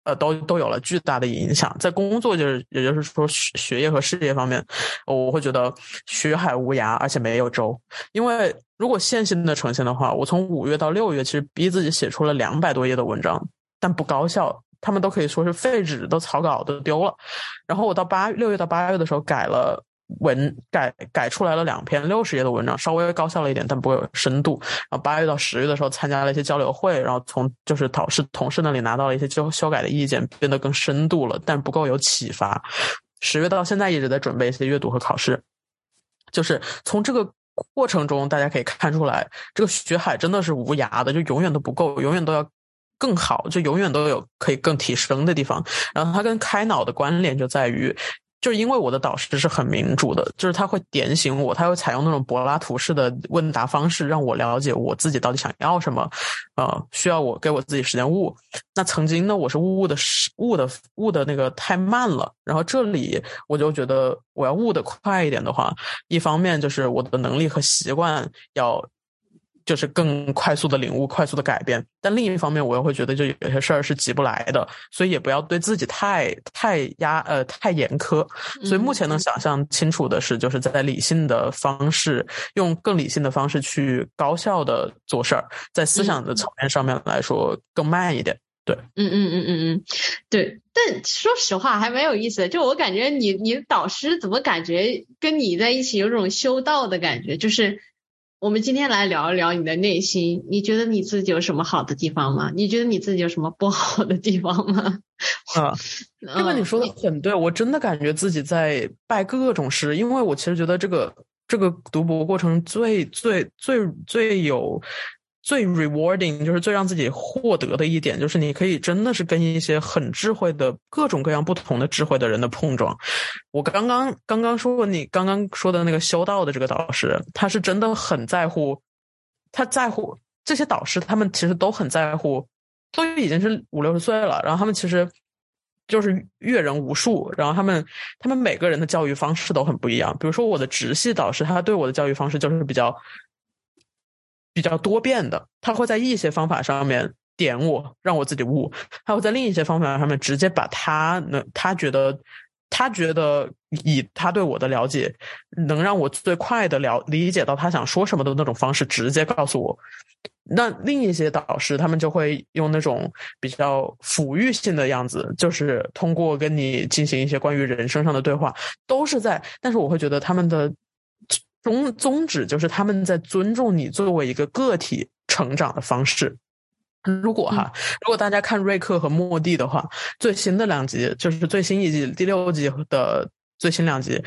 呃，都都有了巨大的影响。在工作就是，也就是说学业和事业方面，我会觉得学海无涯，而且没有舟。因为如果线性的呈现的话，我从五月到六月，其实逼自己写出了两百多页的文章，但不高效，他们都可以说是废纸，都草稿都丢了。然后我到八六月到八月的时候改了。文改改出来了两篇六十页的文章，稍微高效了一点，但不够有深度。然后八月到十月的时候参加了一些交流会，然后从就是导师同事那里拿到了一些修修改的意见，变得更深度了，但不够有启发。十月到现在一直在准备一些阅读和考试，就是从这个过程中大家可以看出来，这个学海真的是无涯的，就永远都不够，永远都要更好，就永远都有可以更提升的地方。然后它跟开脑的关联就在于。就是因为我的导师是很民主的，就是他会点醒我，他会采用那种柏拉图式的问答方式，让我了解我自己到底想要什么，呃，需要我给我自己时间悟。那曾经呢，我是悟的悟的悟的那个太慢了，然后这里我就觉得我要悟的快一点的话，一方面就是我的能力和习惯要。就是更快速的领悟，快速的改变。但另一方面，我又会觉得，就有些事儿是急不来的，所以也不要对自己太太压呃太严苛。所以目前能想象清楚的是，就是在理性的方式，用更理性的方式去高效的做事儿，在思想的层面上面来说更慢一点。对，嗯嗯嗯嗯嗯，对。但说实话，还蛮有意思的。就我感觉，你你的导师怎么感觉跟你在一起有种修道的感觉，就是。我们今天来聊一聊你的内心，你觉得你自己有什么好的地方吗？你觉得你自己有什么不好的地方吗？啊，这个你说的很对，我真的感觉自己在拜各种师，因为我其实觉得这个这个读博过程最最最最有。最 rewarding 就是最让自己获得的一点，就是你可以真的是跟一些很智慧的各种各样不同的智慧的人的碰撞。我刚刚刚刚说过，你刚刚说的那个修道的这个导师，他是真的很在乎，他在乎这些导师，他们其实都很在乎，都已经是五六十岁了，然后他们其实就是阅人无数，然后他们他们每个人的教育方式都很不一样。比如说我的直系导师，他对我的教育方式就是比较。比较多变的，他会在一些方法上面点我，让我自己悟；他会在另一些方法上面直接把他能他觉得他觉得以他对我的了解，能让我最快的了理解到他想说什么的那种方式，直接告诉我。那另一些导师，他们就会用那种比较抚育性的样子，就是通过跟你进行一些关于人生上的对话，都是在。但是我会觉得他们的。宗宗旨就是他们在尊重你作为一个个体成长的方式。如果哈，如果大家看瑞克和莫蒂的话，最新的两集就是最新一季第六季的最新两集，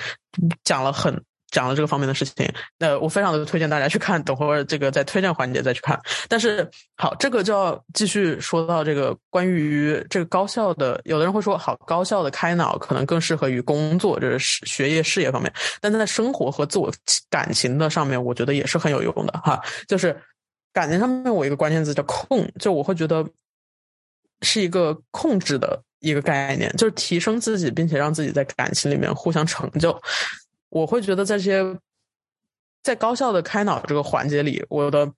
讲了很。讲了这个方面的事情，那我非常的推荐大家去看。等会儿这个在推荐环节再去看。但是好，这个就要继续说到这个关于这个高效的，有的人会说，好，高效的开脑可能更适合于工作，就是学业事业方面。但在生活和自我感情的上面，我觉得也是很有用的哈。就是感情上面，我一个关键字叫控，就我会觉得是一个控制的一个概念，就是提升自己，并且让自己在感情里面互相成就。我会觉得在这些在高效的开脑这个环节里，我的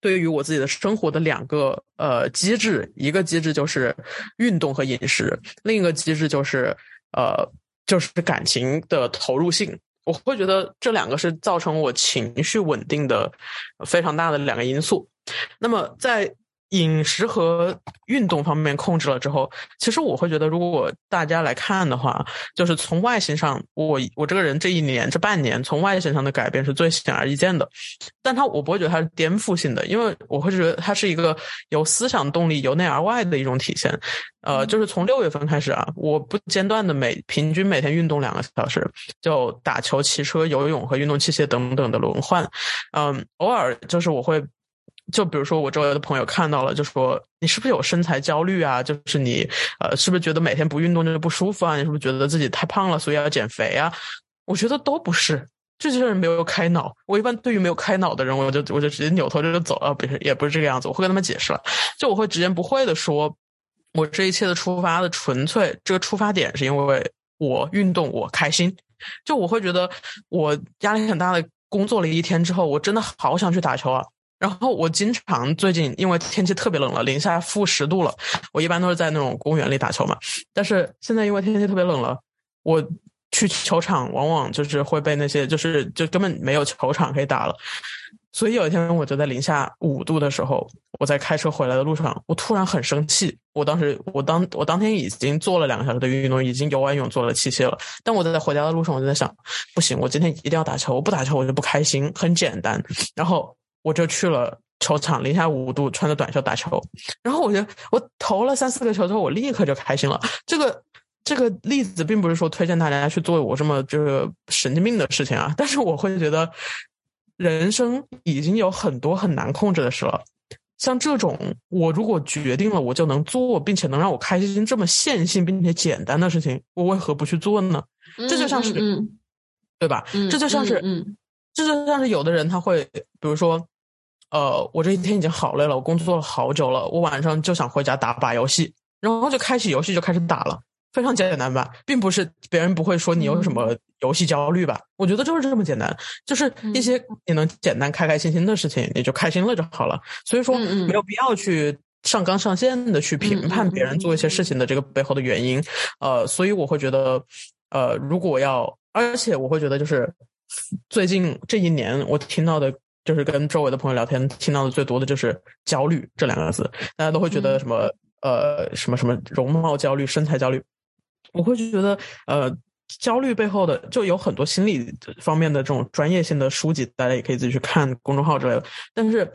对于我自己的生活的两个呃机制，一个机制就是运动和饮食，另一个机制就是呃就是感情的投入性。我会觉得这两个是造成我情绪稳定的非常大的两个因素。那么在饮食和运动方面控制了之后，其实我会觉得，如果大家来看的话，就是从外形上，我我这个人这一年这半年从外形上的改变是最显而易见的。但他我不会觉得它是颠覆性的，因为我会觉得它是一个由思想动力由内而外的一种体现。呃，就是从六月份开始啊，我不间断的每平均每天运动两个小时，就打球、骑车、游泳和运动器械等等的轮换。嗯，偶尔就是我会。就比如说，我周围的朋友看到了，就说你是不是有身材焦虑啊？就是你呃，是不是觉得每天不运动就是不舒服啊？你是不是觉得自己太胖了，所以要减肥啊？我觉得都不是，这就是没有开脑。我一般对于没有开脑的人，我就我就直接扭头就走了，不是也不是这个样子。我会跟他们解释了，就我会直言不讳的说，我这一切的出发的纯粹这个出发点是因为我运动我开心。就我会觉得我压力很大的工作了一天之后，我真的好想去打球啊。然后我经常最近因为天气特别冷了，零下负十度了，我一般都是在那种公园里打球嘛。但是现在因为天气特别冷了，我去球场往往就是会被那些就是就根本没有球场可以打了。所以有一天我就在零下五度的时候，我在开车回来的路上，我突然很生气。我当时我当我当天已经做了两个小时的运动，已经游完泳做了器械了。但我在回家的路上，我就在想，不行，我今天一定要打球，我不打球我就不开心。很简单，然后。我就去了球场，零下五度，穿着短袖打球。然后我就我投了三四个球之后，我立刻就开心了。这个这个例子并不是说推荐大家去做我这么就是神经病的事情啊，但是我会觉得人生已经有很多很难控制的事了。像这种，我如果决定了我就能做，并且能让我开心，这么线性并且简单的事情，我为何不去做呢？这就像是，对吧？这就像是，这就像是有的人他会，比如说。呃，我这一天已经好累了，我工作了好久了，我晚上就想回家打把游戏，然后就开启游戏就开始打了，非常简单吧，并不是别人不会说你有什么游戏焦虑吧？我觉得就是这么简单，就是一些你能简单开开心心的事情，你就开心了就好了。所以说没有必要去上纲上线的去评判别人做一些事情的这个背后的原因。呃，所以我会觉得，呃，如果要，而且我会觉得就是最近这一年我听到的。就是跟周围的朋友聊天，听到的最多的就是焦虑这两个字，大家都会觉得什么呃什么什么容貌焦虑、身材焦虑。我会觉得呃焦虑背后的就有很多心理方面的这种专业性的书籍，大家也可以自己去看公众号之类的。但是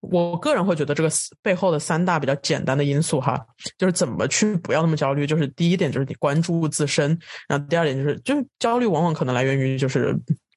我个人会觉得这个背后的三大比较简单的因素哈，就是怎么去不要那么焦虑。就是第一点就是你关注自身，然后第二点就是就是焦虑往往可能来源于就是。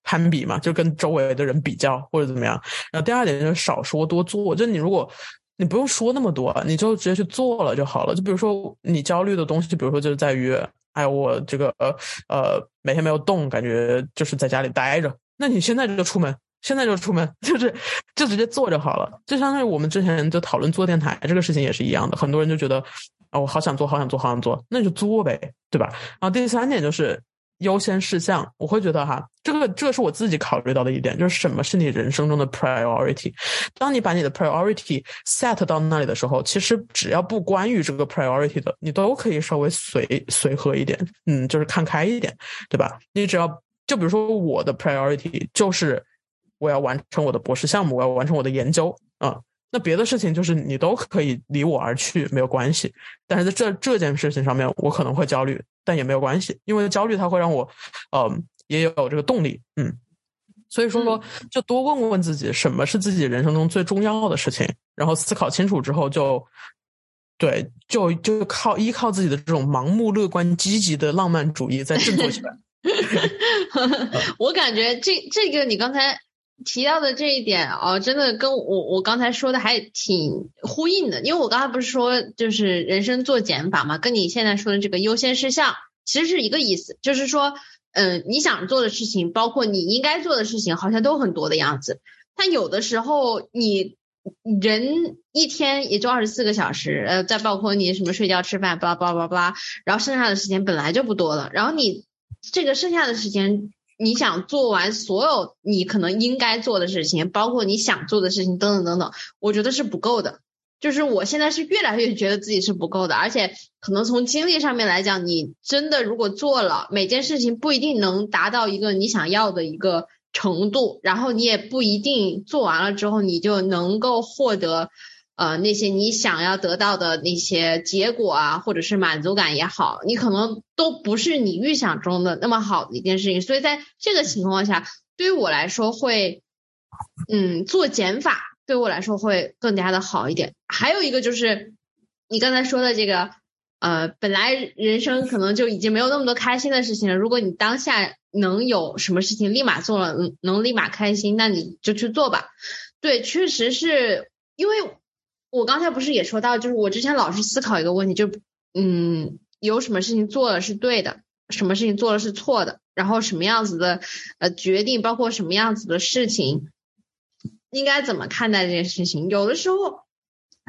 攀比嘛，就跟周围的人比较或者怎么样。然后第二点就是少说多做，就你如果你不用说那么多，你就直接去做了就好了。就比如说你焦虑的东西，比如说就是在于，哎，我这个呃呃每天没有动，感觉就是在家里待着。那你现在就出门，现在就出门，就是就直接做就好了。就相当于我们之前就讨论做电台这个事情也是一样的，很多人就觉得啊，我好想做，好想做，好想做，那就做呗，对吧？然后第三点就是。优先事项，我会觉得哈，这个这个是我自己考虑到的一点，就是什么是你人生中的 priority。当你把你的 priority set 到那里的时候，其实只要不关于这个 priority 的，你都可以稍微随随和一点，嗯，就是看开一点，对吧？你只要就比如说我的 priority 就是我要完成我的博士项目，我要完成我的研究啊，那别的事情就是你都可以离我而去，没有关系。但是在这这件事情上面，我可能会焦虑。但也没有关系，因为焦虑它会让我，嗯，也有这个动力，嗯，所以说说就多问问自己什么是自己人生中最重要的事情，然后思考清楚之后就，对，就就靠依靠自己的这种盲目乐观、积极的浪漫主义再振作起来。我感觉这这个你刚才。提到的这一点哦，真的跟我我刚才说的还挺呼应的，因为我刚才不是说就是人生做减法嘛，跟你现在说的这个优先事项其实是一个意思，就是说，嗯，你想做的事情，包括你应该做的事情，好像都很多的样子。但有的时候，你人一天也就二十四个小时，呃，再包括你什么睡觉、吃饭，巴拉巴拉巴拉，然后剩下的时间本来就不多了，然后你这个剩下的时间。你想做完所有你可能应该做的事情，包括你想做的事情等等等等，我觉得是不够的。就是我现在是越来越觉得自己是不够的，而且可能从精力上面来讲，你真的如果做了每件事情，不一定能达到一个你想要的一个程度，然后你也不一定做完了之后你就能够获得呃那些你想要得到的那些结果啊，或者是满足感也好，你可能都不是你预想中的那么好的一件事情。所以在这个情况下，对于我来说会嗯做减法。对我来说会更加的好一点。还有一个就是你刚才说的这个，呃，本来人生可能就已经没有那么多开心的事情了。如果你当下能有什么事情立马做了，能立马开心，那你就去做吧。对，确实是因为我刚才不是也说到，就是我之前老是思考一个问题，就嗯，有什么事情做了是对的，什么事情做了是错的，然后什么样子的呃决定，包括什么样子的事情。应该怎么看待这件事情？有的时候，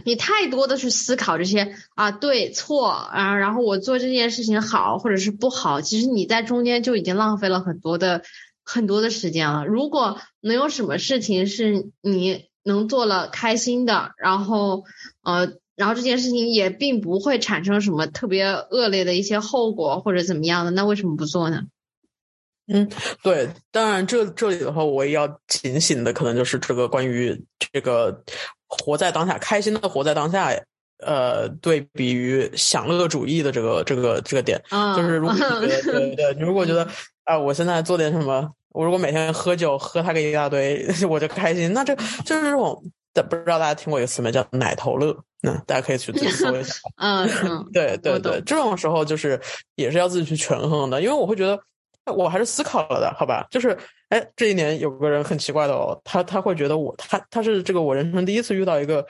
你太多的去思考这些啊对错啊，然后我做这件事情好或者是不好，其实你在中间就已经浪费了很多的很多的时间了。如果能有什么事情是你能做了开心的，然后呃，然后这件事情也并不会产生什么特别恶劣的一些后果或者怎么样的，那为什么不做呢？嗯，对，当然这这里的话，我也要警醒的，可能就是这个关于这个活在当下，开心的活在当下，呃，对比于享乐主义的这个这个这个点，就是如果觉得对 对，你如果觉得啊，我现在做点什么，我如果每天喝酒喝他个一大堆，我就开心，那这就是这种，不知道大家听过一个词没，叫奶头乐，那大家可以去自己搜一下。嗯，对对对，这种时候就是也是要自己去权衡的，因为我会觉得。我还是思考了的，好吧？就是，哎，这一年有个人很奇怪的哦，他他会觉得我，他他是这个我人生第一次遇到一个，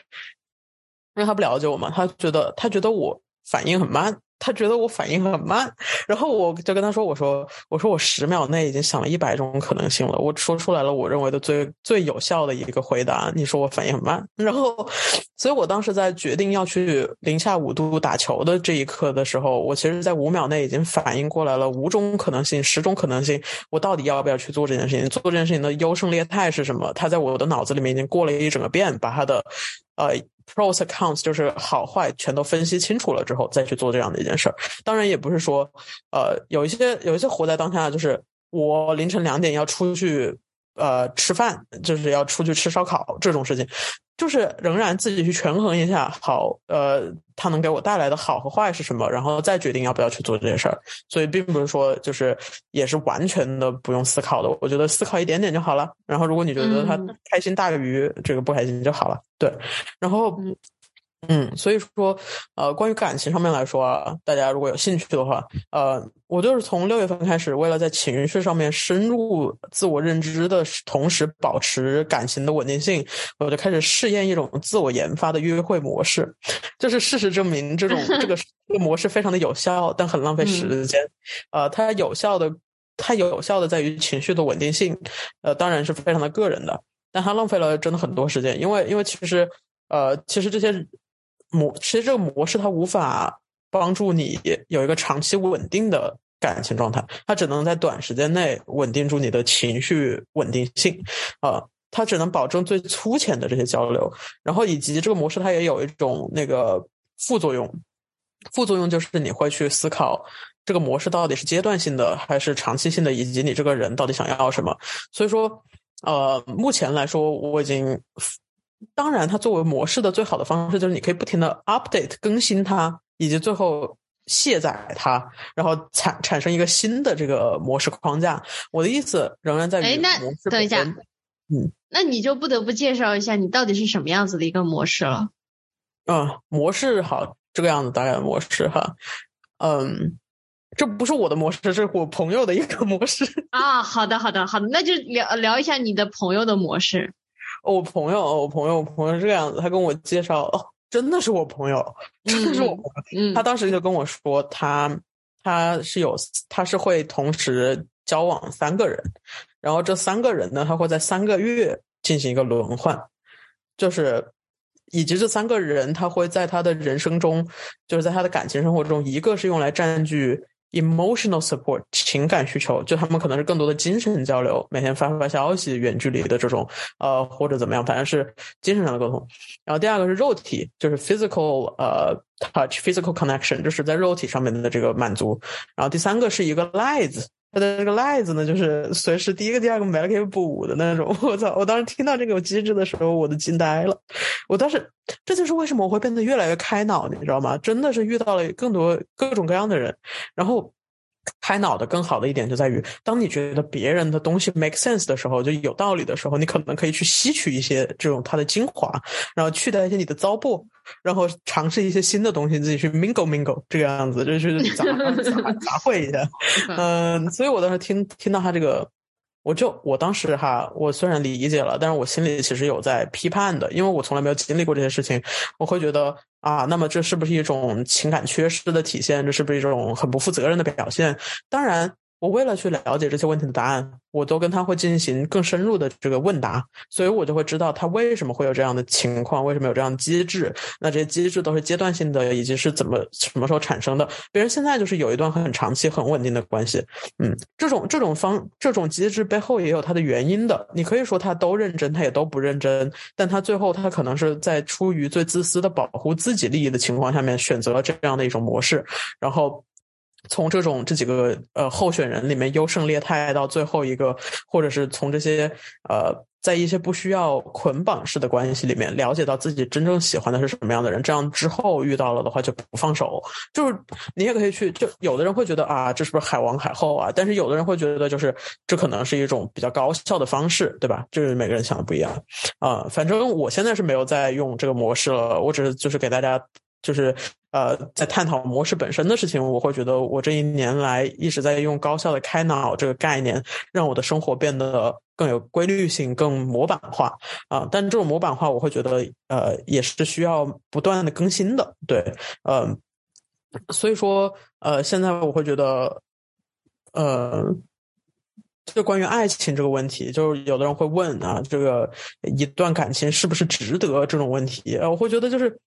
因为他不了解我嘛，他觉得他觉得我反应很慢。他觉得我反应很慢，然后我就跟他说：“我说，我说我十秒内已经想了一百种可能性了，我说出来了我认为的最最有效的一个回答。你说我反应很慢，然后，所以我当时在决定要去零下五度打球的这一刻的时候，我其实，在五秒内已经反应过来了五种可能性、十种可能性，我到底要不要去做这件事情？做这件事情的优胜劣汰是什么？他在我的脑子里面已经过了一整个遍，把他的呃。” Pros accounts 就是好坏全都分析清楚了之后再去做这样的一件事儿。当然也不是说，呃，有一些有一些活在当下，就是我凌晨两点要出去呃吃饭，就是要出去吃烧烤这种事情，就是仍然自己去权衡一下，好，呃，它能给我带来的好和坏是什么，然后再决定要不要去做这件事儿。所以并不是说就是也是完全的不用思考的，我觉得思考一点点就好了。然后如果你觉得他开心大于这个不开心就好了。对，然后，嗯，所以说，呃，关于感情上面来说啊，大家如果有兴趣的话，呃，我就是从六月份开始，为了在情绪上面深入自我认知的同时保持感情的稳定性，我就开始试验一种自我研发的约会模式。就是事实证明，这种这个 这个模式非常的有效，但很浪费时间。呃，它有效的，它有效的在于情绪的稳定性，呃，当然是非常的个人的。但它浪费了真的很多时间，因为因为其实，呃，其实这些模，其实这个模式它无法帮助你有一个长期稳定的感情状态，它只能在短时间内稳定住你的情绪稳定性，啊，它只能保证最粗浅的这些交流，然后以及这个模式它也有一种那个副作用，副作用就是你会去思考这个模式到底是阶段性的还是长期性的，以及你这个人到底想要什么，所以说。呃，目前来说，我已经，当然，它作为模式的最好的方式就是你可以不停的 update 更新它，以及最后卸载它，然后产产生一个新的这个模式框架。我的意思仍然在于，哎，那等一下，嗯，那你就不得不介绍一下你到底是什么样子的一个模式了。嗯，模式好，这个样子大概的模式哈，嗯。这不是我的模式，这是我朋友的一个模式啊。好的，好的，好的，那就聊聊一下你的朋友的模式。我朋友，我朋友，我朋友是这个样子，他跟我介绍，哦，真的是我朋友，真的是我朋友。他当时就跟我说，他他是有，他是会同时交往三个人，然后这三个人呢，他会在三个月进行一个轮换，就是以及这三个人，他会在他的人生中，就是在他的感情生活中，一个是用来占据。Emotional support 情感需求，就他们可能是更多的精神交流，每天发发消息，远距离的这种，呃，或者怎么样，反正是精神上的沟通。然后第二个是肉体，就是 physical 呃 touch，physical connection，就是在肉体上面的这个满足。然后第三个是一个 lies，的那个赖子呢，就是随时第一个、第二个没了可以补的那种。我操！我当时听到这个机制的时候，我都惊呆了。我当时，这就是为什么我会变得越来越开脑，你知道吗？真的是遇到了更多各种各样的人，然后。开脑的更好的一点就在于，当你觉得别人的东西 make sense 的时候，就有道理的时候，你可能可以去吸取一些这种它的精华，然后去掉一些你的糟粕，然后尝试一些新的东西，自己去 mingle mingle 这个样子，就是 杂杂杂烩一下。嗯，所以我当时听听到他这个。我就我当时哈，我虽然理解了，但是我心里其实有在批判的，因为我从来没有经历过这些事情，我会觉得啊，那么这是不是一种情感缺失的体现？这是不是一种很不负责任的表现？当然。我为了去了解这些问题的答案，我都跟他会进行更深入的这个问答，所以我就会知道他为什么会有这样的情况，为什么有这样的机制。那这些机制都是阶段性的，以及是怎么什么时候产生的？别人现在就是有一段很长期、很稳定的关系。嗯，这种这种方这种机制背后也有它的原因的。你可以说他都认真，他也都不认真，但他最后他可能是在出于最自私的保护自己利益的情况下面选择了这样的一种模式，然后。从这种这几个呃候选人里面优胜劣汰到最后一个，或者是从这些呃在一些不需要捆绑式的关系里面了解到自己真正喜欢的是什么样的人，这样之后遇到了的话就不放手。就是你也可以去，就有的人会觉得啊，这是不是海王海后啊？但是有的人会觉得就是这可能是一种比较高效的方式，对吧？就是每个人想的不一样啊。反正我现在是没有在用这个模式了，我只是就是给大家。就是呃，在探讨模式本身的事情，我会觉得我这一年来一直在用高效的开脑这个概念，让我的生活变得更有规律性、更模板化啊。但这种模板化，我会觉得呃，也是需要不断的更新的。对，嗯，所以说呃，现在我会觉得呃，就关于爱情这个问题，就是有的人会问啊，这个一段感情是不是值得这种问题？呃，我会觉得就是。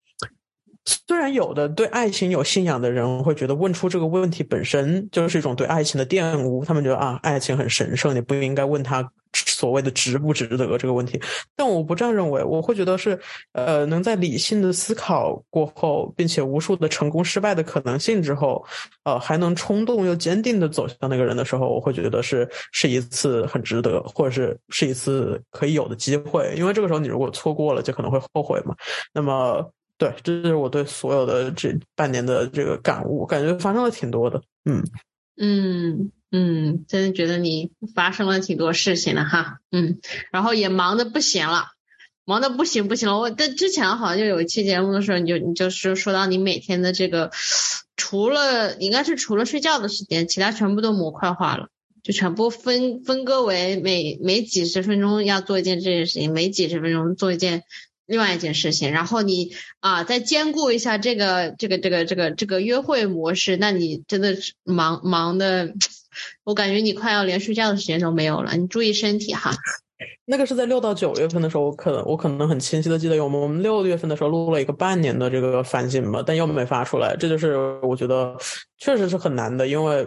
虽然有的对爱情有信仰的人会觉得问出这个问题本身就是一种对爱情的玷污，他们觉得啊，爱情很神圣，你不应该问他所谓的值不值得这个问题。但我不这样认为，我会觉得是呃，能在理性的思考过后，并且无数的成功失败的可能性之后，呃，还能冲动又坚定的走向那个人的时候，我会觉得是是一次很值得，或者是是一次可以有的机会。因为这个时候你如果错过了，就可能会后悔嘛。那么。对，这是我对所有的这半年的这个感悟，感觉发生了挺多的。嗯嗯嗯，真的觉得你发生了挺多事情的哈。嗯，然后也忙的不行了，忙的不行不行了。我在之前好像就有一期节目的时候，你就你就是说到你每天的这个，除了应该是除了睡觉的时间，其他全部都模块化了，就全部分分割为每每几十分钟要做一件这件事情，每几十分钟做一件。另外一件事情，然后你啊，再兼顾一下这个这个这个这个这个约会模式，那你真的是忙忙的，我感觉你快要连睡觉的时间都没有了。你注意身体哈。那个是在六到九月份的时候，我可能我可能很清晰的记得，我们我们六月份的时候录了一个半年的这个反省吧，但又没发出来，这就是我觉得确实是很难的，因为。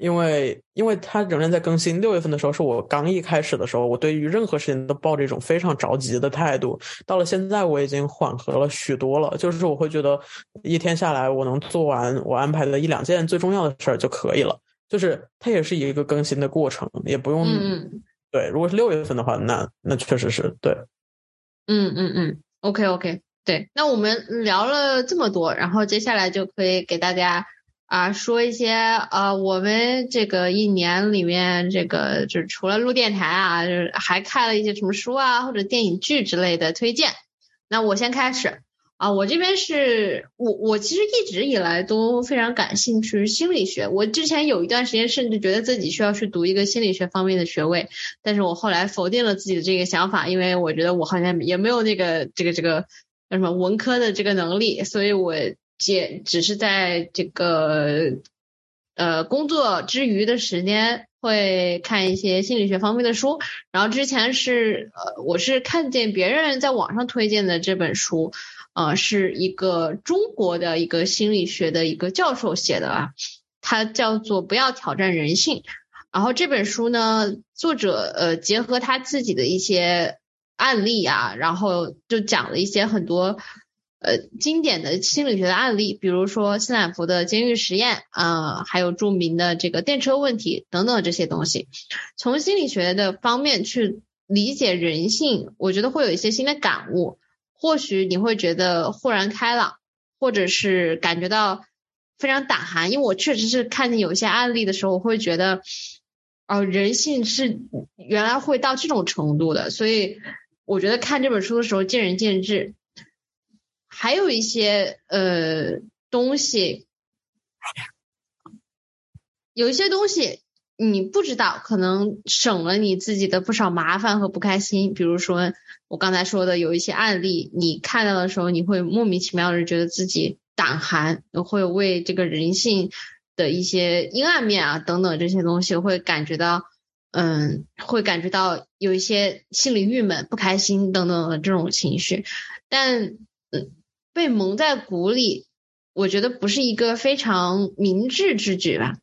因为，因为它仍然在更新。六月份的时候是我刚一开始的时候，我对于任何事情都抱着一种非常着急的态度。到了现在，我已经缓和了许多了。就是我会觉得，一天下来我能做完我安排的一两件最重要的事儿就可以了。就是它也是一个更新的过程，也不用。对，如果是六月份的话，那那确实是对。嗯嗯嗯，OK OK，对。那我们聊了这么多，然后接下来就可以给大家。啊，说一些呃，我们这个一年里面，这个就是除了录电台啊，就是还看了一些什么书啊，或者电影剧之类的推荐。那我先开始啊，我这边是我我其实一直以来都非常感兴趣心理学，我之前有一段时间甚至觉得自己需要去读一个心理学方面的学位，但是我后来否定了自己的这个想法，因为我觉得我好像也没有那个这个这个叫什么文科的这个能力，所以我。只只是在这个呃工作之余的时间会看一些心理学方面的书，然后之前是呃我是看见别人在网上推荐的这本书，呃是一个中国的一个心理学的一个教授写的啊，他叫做《不要挑战人性》。然后这本书呢，作者呃结合他自己的一些案例啊，然后就讲了一些很多呃经典的心理学的案例，比如说斯坦福的监狱实验啊，还有著名的这个电车问题等等这些东西，从心理学的方面去理解人性，我觉得会有一些新的感悟，或许你会觉得豁然开朗，或者是感觉到非常胆寒，因为我确实是看见有一些案例的时候，我会觉得。哦，人性是原来会到这种程度的，所以我觉得看这本书的时候见仁见智。还有一些呃东西，有一些东西你不知道，可能省了你自己的不少麻烦和不开心。比如说我刚才说的，有一些案例，你看到的时候，你会莫名其妙的觉得自己胆寒，会为这个人性。的一些阴暗面啊，等等这些东西，会感觉到，嗯，会感觉到有一些心里郁闷、不开心等等的这种情绪，但，嗯，被蒙在鼓里，我觉得不是一个非常明智之举吧。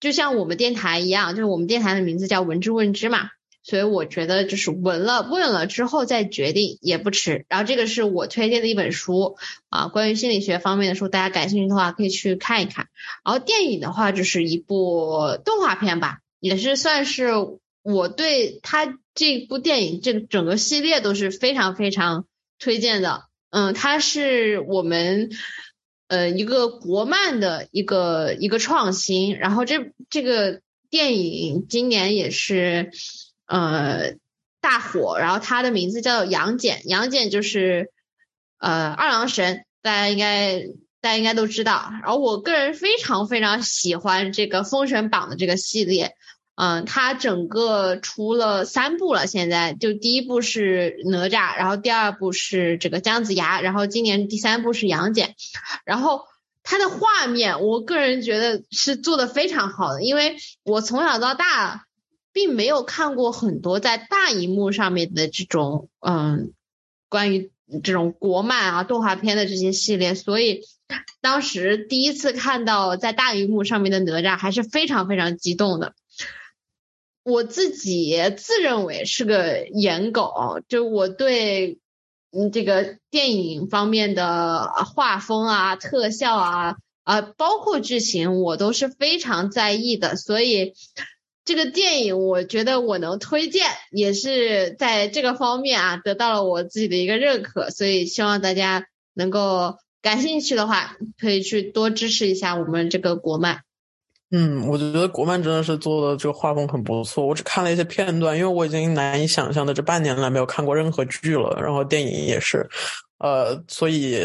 就像我们电台一样，就是我们电台的名字叫“闻之问之”嘛。所以我觉得就是闻了问了之后再决定也不迟。然后这个是我推荐的一本书啊，关于心理学方面的书，大家感兴趣的话可以去看一看。然后电影的话就是一部动画片吧，也是算是我对他这部电影这个整个系列都是非常非常推荐的。嗯，它是我们呃一个国漫的一个一个创新。然后这这个电影今年也是。呃，大火，然后它的名字叫杨戬，杨戬就是呃二郎神，大家应该大家应该都知道。然后我个人非常非常喜欢这个封神榜的这个系列，嗯，它整个出了三部了，现在就第一部是哪吒，然后第二部是这个姜子牙，然后今年第三部是杨戬，然后它的画面，我个人觉得是做的非常好的，因为我从小到大。并没有看过很多在大荧幕上面的这种，嗯，关于这种国漫啊动画片的这些系列，所以当时第一次看到在大荧幕上面的哪吒，还是非常非常激动的。我自己自认为是个颜狗，就我对嗯这个电影方面的画风啊、特效啊啊，包括剧情，我都是非常在意的，所以。这个电影我觉得我能推荐，也是在这个方面啊得到了我自己的一个认可，所以希望大家能够感兴趣的话，可以去多支持一下我们这个国漫。嗯，我觉得国漫真的是做的这个画风很不错。我只看了一些片段，因为我已经难以想象的这半年来没有看过任何剧了，然后电影也是，呃，所以。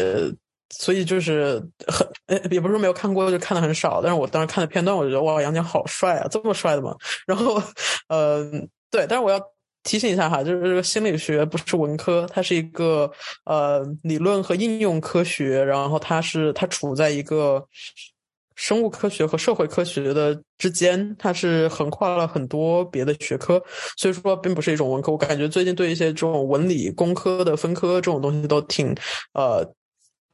所以就是很，也不是说没有看过，就看的很少。但是我当时看的片段，我觉得哇，杨戬好帅啊，这么帅的吗？然后，呃，对，但是我要提醒一下哈，就是这个心理学不是文科，它是一个呃理论和应用科学，然后它是它处在一个生物科学和社会科学的之间，它是横跨了很多别的学科，所以说并不是一种文科。我感觉最近对一些这种文理工科的分科这种东西都挺呃。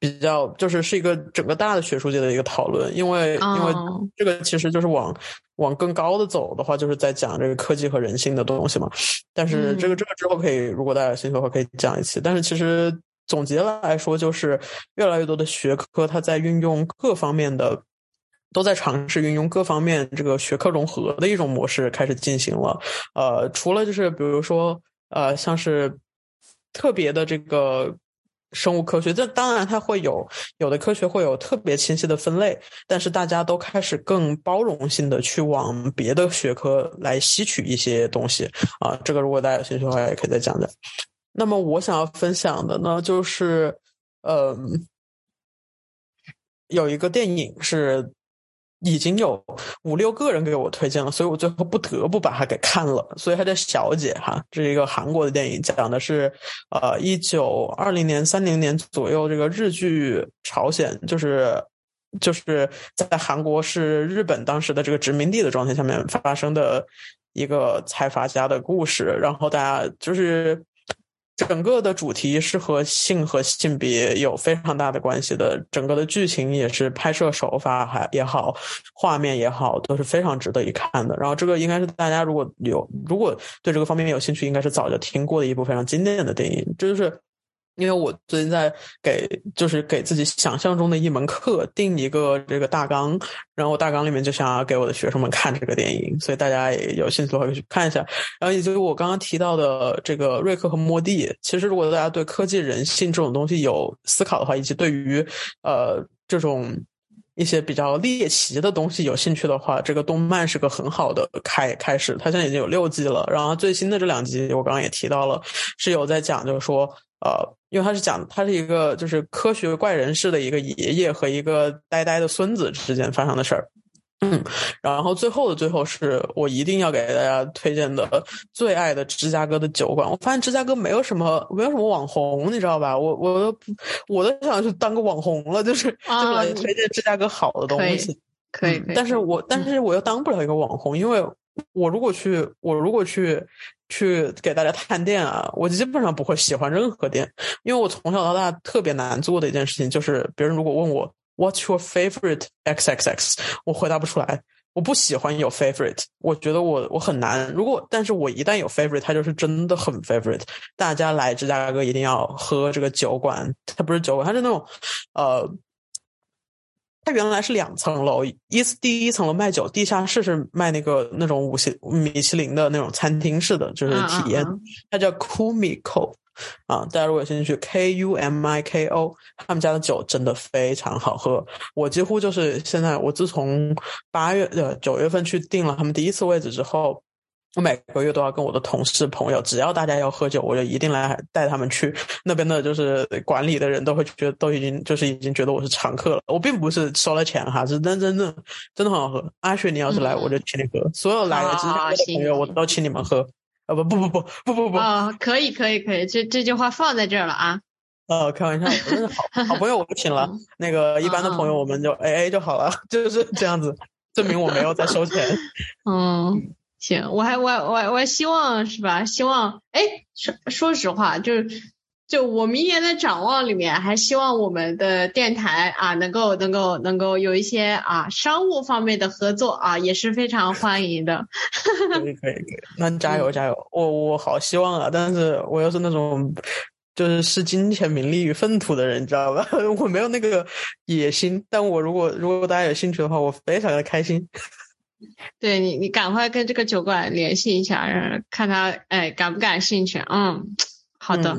比较就是是一个整个大的学术界的一个讨论，因为因为这个其实就是往往更高的走的话，就是在讲这个科技和人性的东西嘛。但是这个这个之后可以，如果大家有兴趣的话，可以讲一期。但是其实总结来说，就是越来越多的学科，它在运用各方面的，都在尝试运用各方面这个学科融合的一种模式开始进行了。呃，除了就是比如说呃，像是特别的这个。生物科学，这当然它会有有的科学会有特别清晰的分类，但是大家都开始更包容性的去往别的学科来吸取一些东西啊。这个如果大家有兴趣的话，也可以再讲讲。那么我想要分享的呢，就是嗯，有一个电影是。已经有五六个人给我推荐了，所以我最后不得不把它给看了。所以它叫《小姐》哈，这是一个韩国的电影，讲的是呃一九二零年、三零年左右这个日据朝鲜，就是就是在韩国是日本当时的这个殖民地的状态下面发生的一个财阀家的故事。然后大家就是整个的主题是和性和性别有非常大的关系的，整个的剧情也是拍摄手法还也好，画面也好，都是非常值得一看的。然后这个应该是大家如果有如果对这个方面有兴趣，应该是早就听过的一部非常经典的电影，这就是。因为我最近在给，就是给自己想象中的一门课定一个这个大纲，然后大纲里面就想要给我的学生们看这个电影，所以大家也有兴趣的话可以去看一下。然后以及我刚刚提到的这个瑞克和莫蒂，其实如果大家对科技人性这种东西有思考的话，以及对于呃这种一些比较猎奇的东西有兴趣的话，这个动漫是个很好的开开始。它现在已经有六季了，然后最新的这两集我刚刚也提到了，是有在讲，就是说。呃，因为他是讲，他是一个就是科学怪人式的一个爷爷和一个呆呆的孙子之间发生的事儿，嗯，然后最后的最后是我一定要给大家推荐的最爱的芝加哥的酒馆。我发现芝加哥没有什么没有什么网红，你知道吧？我我都我都想去当个网红了，就是就是来推荐芝加哥好的东西，可以可以。但是我但是我又当不了一个网红，因为我如果去我如果去。去给大家探店啊！我基本上不会喜欢任何店，因为我从小到大特别难做的一件事情就是，别人如果问我 What's your favorite X X X，我回答不出来。我不喜欢有 favorite，我觉得我我很难。如果但是我一旦有 favorite，它就是真的很 favorite。大家来芝加哥一定要喝这个酒馆，它不是酒馆，它是那种呃。它原来是两层楼，一第一层楼卖酒，地下室是卖那个那种五星米其林的那种餐厅式的，就是体验。它叫 Kumiko，啊，大家如果有兴趣，K U M I K O，他们家的酒真的非常好喝。我几乎就是现在，我自从八月呃九月份去订了他们第一次位置之后。我每个月都要跟我的同事朋友，只要大家要喝酒，我就一定来带他们去那边的，就是管理的人都会觉得都已经就是已经觉得我是常客了。我并不是收了钱哈，是真真的真的很好喝。阿雪，你要是来，我就请你喝。所有来的之前的朋友，我都请你们喝。啊不不不不不不不啊，可以可以可以，这这句话放在这儿了啊。哦，开玩笑，真是好好朋友，我请了。那个一般的朋友，我们就 A A 就好了，就是这样子，证明我没有在收钱。嗯。行，我还我我我还希望是吧？希望哎，说说实话，就是就我明年的展望里面，还希望我们的电台啊，能够能够能够有一些啊商务方面的合作啊，也是非常欢迎的。可以 可以可以，那加油加油！我我好希望啊，但是我又是那种就是视金钱名利与粪土的人，你知道吧？我没有那个野心，但我如果如果大家有兴趣的话，我非常的开心。对你，你赶快跟这个酒馆联系一下，看他哎感不感兴趣？嗯，好的，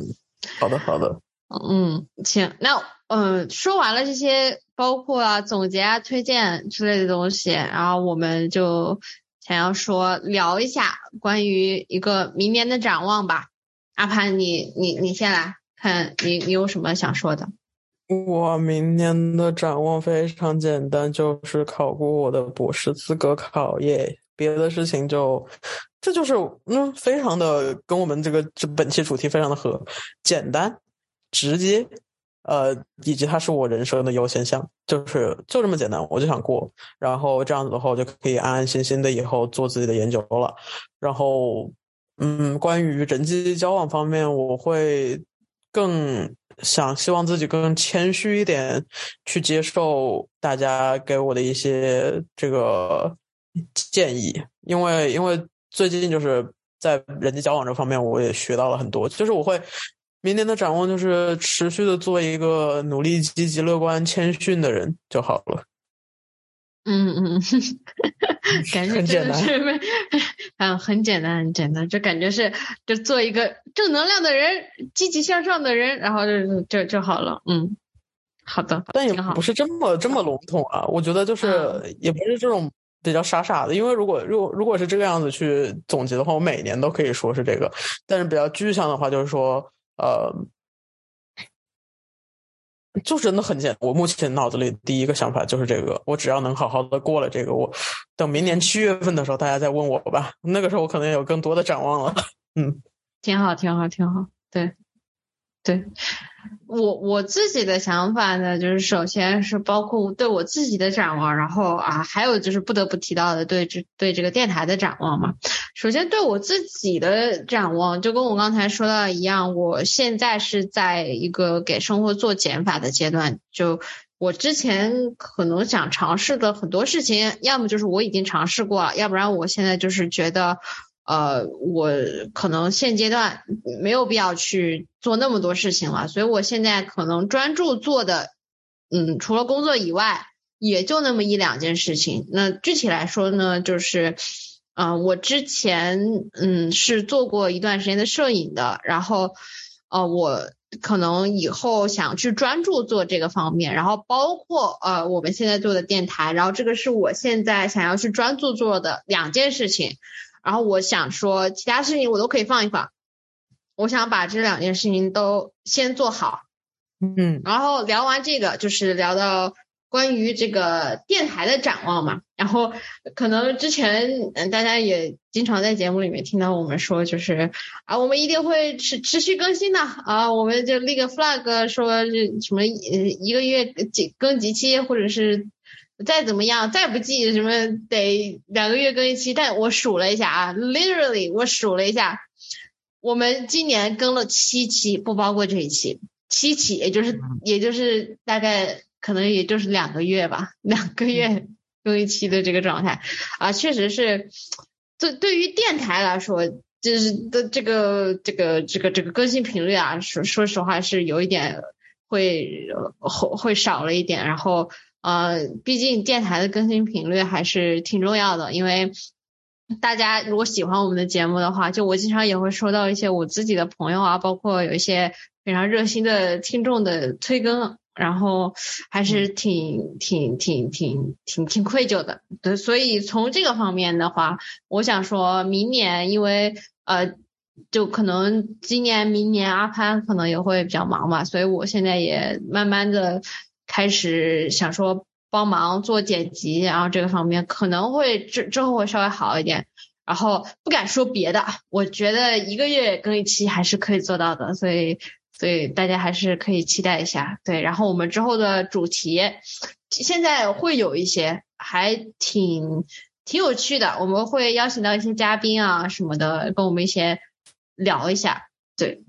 好的，好的。嗯，行，那嗯，说完了这些，包括啊总结啊推荐之类的东西，然后我们就想要说聊一下关于一个明年的展望吧。阿潘，你你你先来看，你你有什么想说的？我明年的展望非常简单，就是考过我的博士资格考耶。别的事情就，这就是嗯，非常的跟我们这个这本期主题非常的合，简单、直接，呃，以及它是我人生的优先项，就是就这么简单，我就想过，然后这样子的话，我就可以安安心心的以后做自己的研究了。然后，嗯，关于人际交往方面，我会更。想希望自己更谦虚一点，去接受大家给我的一些这个建议，因为因为最近就是在人际交往这方面，我也学到了很多。就是我会明年的展望就是持续的做一个努力、积极、乐观、谦逊的人就好了。嗯嗯，感觉真的是，嗯，很简单，很简单，就感觉是，就做一个正能量的人，积极向上的人，然后就就就好了。嗯，好的，但也不是这么这么笼统啊。我觉得就是也不是这种比较傻傻的，因为如果如果如果是这个样子去总结的话，我每年都可以说是这个。但是比较具象的话，就是说，呃。就真的很简，我目前脑子里第一个想法就是这个，我只要能好好的过了这个，我等明年七月份的时候，大家再问我吧，那个时候我可能有更多的展望了。嗯，挺好，挺好，挺好。对，对，我我自己的想法呢，就是首先是包括对我自己的展望，然后啊，还有就是不得不提到的对这对这个电台的展望嘛。首先对我自己的展望，就跟我刚才说到一样，我现在是在一个给生活做减法的阶段。就我之前可能想尝试的很多事情，要么就是我已经尝试过了，要不然我现在就是觉得。呃，我可能现阶段没有必要去做那么多事情了，所以我现在可能专注做的，嗯，除了工作以外，也就那么一两件事情。那具体来说呢，就是，嗯，我之前嗯是做过一段时间的摄影的，然后，呃，我可能以后想去专注做这个方面，然后包括呃我们现在做的电台，然后这个是我现在想要去专注做的两件事情。然后我想说，其他事情我都可以放一放。我想把这两件事情都先做好。嗯。然后聊完这个，就是聊到关于这个电台的展望嘛。然后可能之前嗯大家也经常在节目里面听到我们说，就是啊我们一定会持持续更新的啊，我们就立个 flag 说什么呃一个月几更几期，或者是。再怎么样，再不济什么得两个月更一期，但我数了一下啊，literally 我数了一下，我们今年更了七期，不包括这一期，七期，也就是也就是大概可能也就是两个月吧，两个月更一期的这个状态啊，确实是，对对于电台来说，就是的这个这个这个这个更新频率啊，说说实话是有一点会会会少了一点，然后。呃，毕竟电台的更新频率还是挺重要的，因为大家如果喜欢我们的节目的话，就我经常也会收到一些我自己的朋友啊，包括有一些非常热心的听众的催更，然后还是挺挺挺挺挺挺愧疚的。对，所以从这个方面的话，我想说明年，因为呃，就可能今年、明年阿潘可能也会比较忙吧，所以我现在也慢慢的。开始想说帮忙做剪辑，然后这个方面可能会之之后会稍微好一点，然后不敢说别的，我觉得一个月更一期还是可以做到的，所以所以大家还是可以期待一下，对，然后我们之后的主题现在会有一些还挺挺有趣的，我们会邀请到一些嘉宾啊什么的，跟我们一些聊一下，对，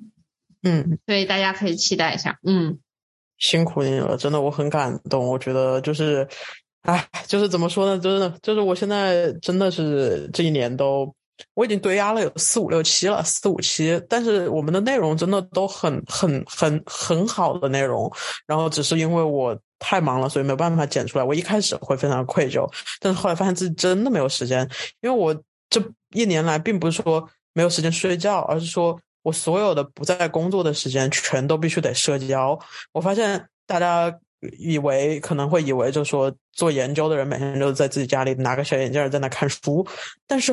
嗯，所以大家可以期待一下，嗯。辛苦你了，真的我很感动。我觉得就是，哎，就是怎么说呢？真的就是我现在真的是这一年都，我已经堆压了有四五六期了，四五期。但是我们的内容真的都很很很很好的内容，然后只是因为我太忙了，所以没有办法剪出来。我一开始会非常愧疚，但是后来发现自己真的没有时间，因为我这一年来并不是说没有时间睡觉，而是说。我所有的不在工作的时间，全都必须得社交。我发现大家以为可能会以为，就说做研究的人每天都在自己家里拿个小眼镜在那看书，但是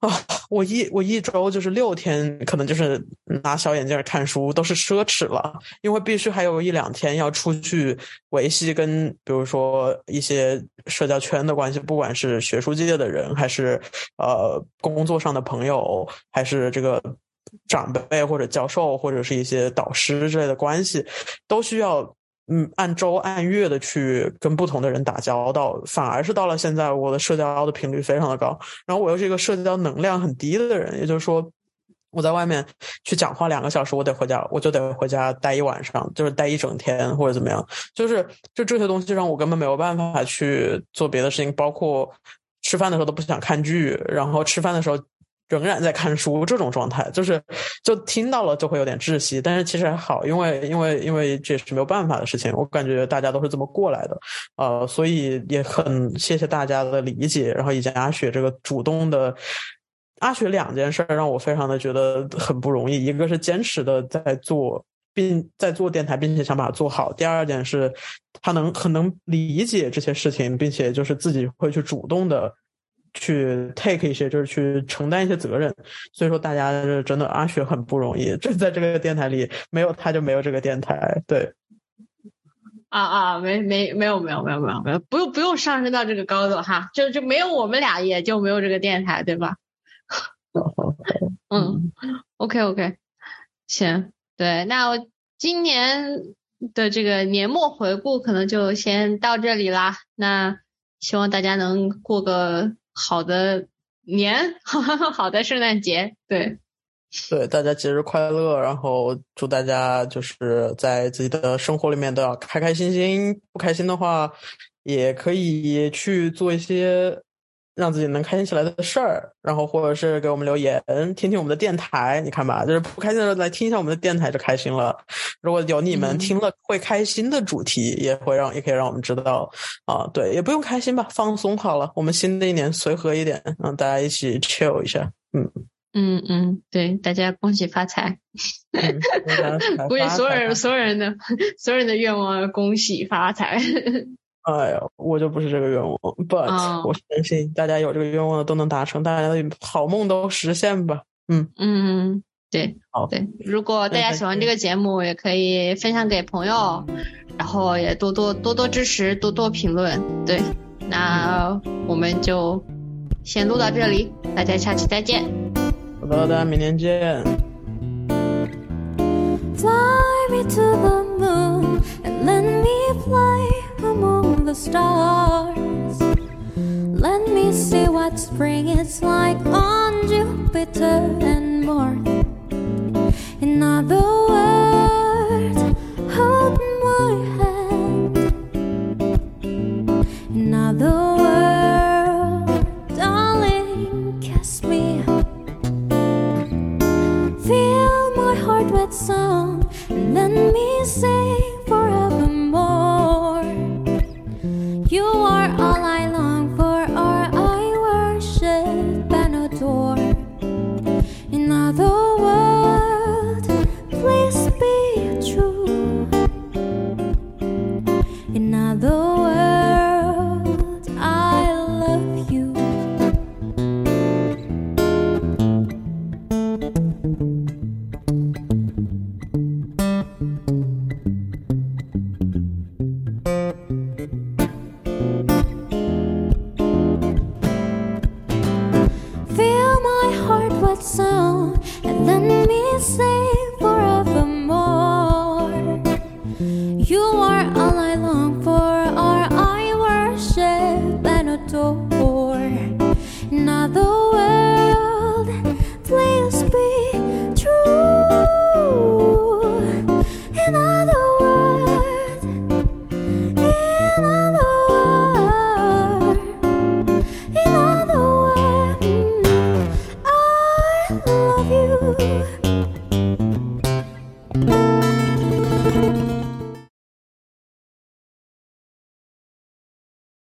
啊，我一我一周就是六天，可能就是拿小眼镜看书都是奢侈了，因为必须还有一两天要出去维系跟比如说一些社交圈的关系，不管是学术界的人，还是呃工作上的朋友，还是这个。长辈或者教授或者是一些导师之类的关系，都需要嗯按周按月的去跟不同的人打交道。反而是到了现在，我的社交的频率非常的高，然后我又是一个社交能量很低的人，也就是说，我在外面去讲话两个小时，我得回家，我就得回家待一晚上，就是待一整天或者怎么样，就是就这些东西让我根本没有办法去做别的事情，包括吃饭的时候都不想看剧，然后吃饭的时候。仍然在看书，这种状态就是就听到了就会有点窒息，但是其实还好，因为因为因为这是没有办法的事情，我感觉大家都是这么过来的，呃，所以也很谢谢大家的理解，然后以及阿雪这个主动的，阿雪两件事让我非常的觉得很不容易，一个是坚持的在做，并在做电台，并且想把它做好，第二点是他能很能理解这些事情，并且就是自己会去主动的。去 take 一些，就是去承担一些责任，所以说大家是真的阿雪很不容易，就在这个电台里，没有他就没有这个电台，对。啊啊，没没没有没有没有没有没有，不用不用上升到这个高度哈，就就没有我们俩也就没有这个电台，对吧？嗯，OK OK，行，对，那我今年的这个年末回顾可能就先到这里啦。那希望大家能过个好的年，好的圣诞节。对，对，大家节日快乐，然后祝大家就是在自己的生活里面都要开开心心。不开心的话，也可以去做一些。让自己能开心起来的事儿，然后或者是给我们留言，听听我们的电台。你看吧，就是不开心的时候来听一下我们的电台就开心了。如果有你们听了会开心的主题，也会让也可以让我们知道啊。对，也不用开心吧，放松好了。我们新的一年随和一点，让大家一起 chill 一下。嗯嗯嗯，对，大家恭喜发财。估计 所有人所有人的 所有人的愿望，恭喜发财。哎呀，我就不是这个愿望，but 我相信大家有这个愿望的都能达成，大家的好梦都实现吧。嗯嗯，对，好对。如果大家喜欢这个节目，也可以分享给朋友，然后也多多多多支持，多多评论。对，那我们就先录到这里，大家下期再见。好的，大家明天见。among the stars. Let me see what spring is like on Jupiter and Mars. In other words, hold my hand. In other words, darling, kiss me. Fill my heart with song and let me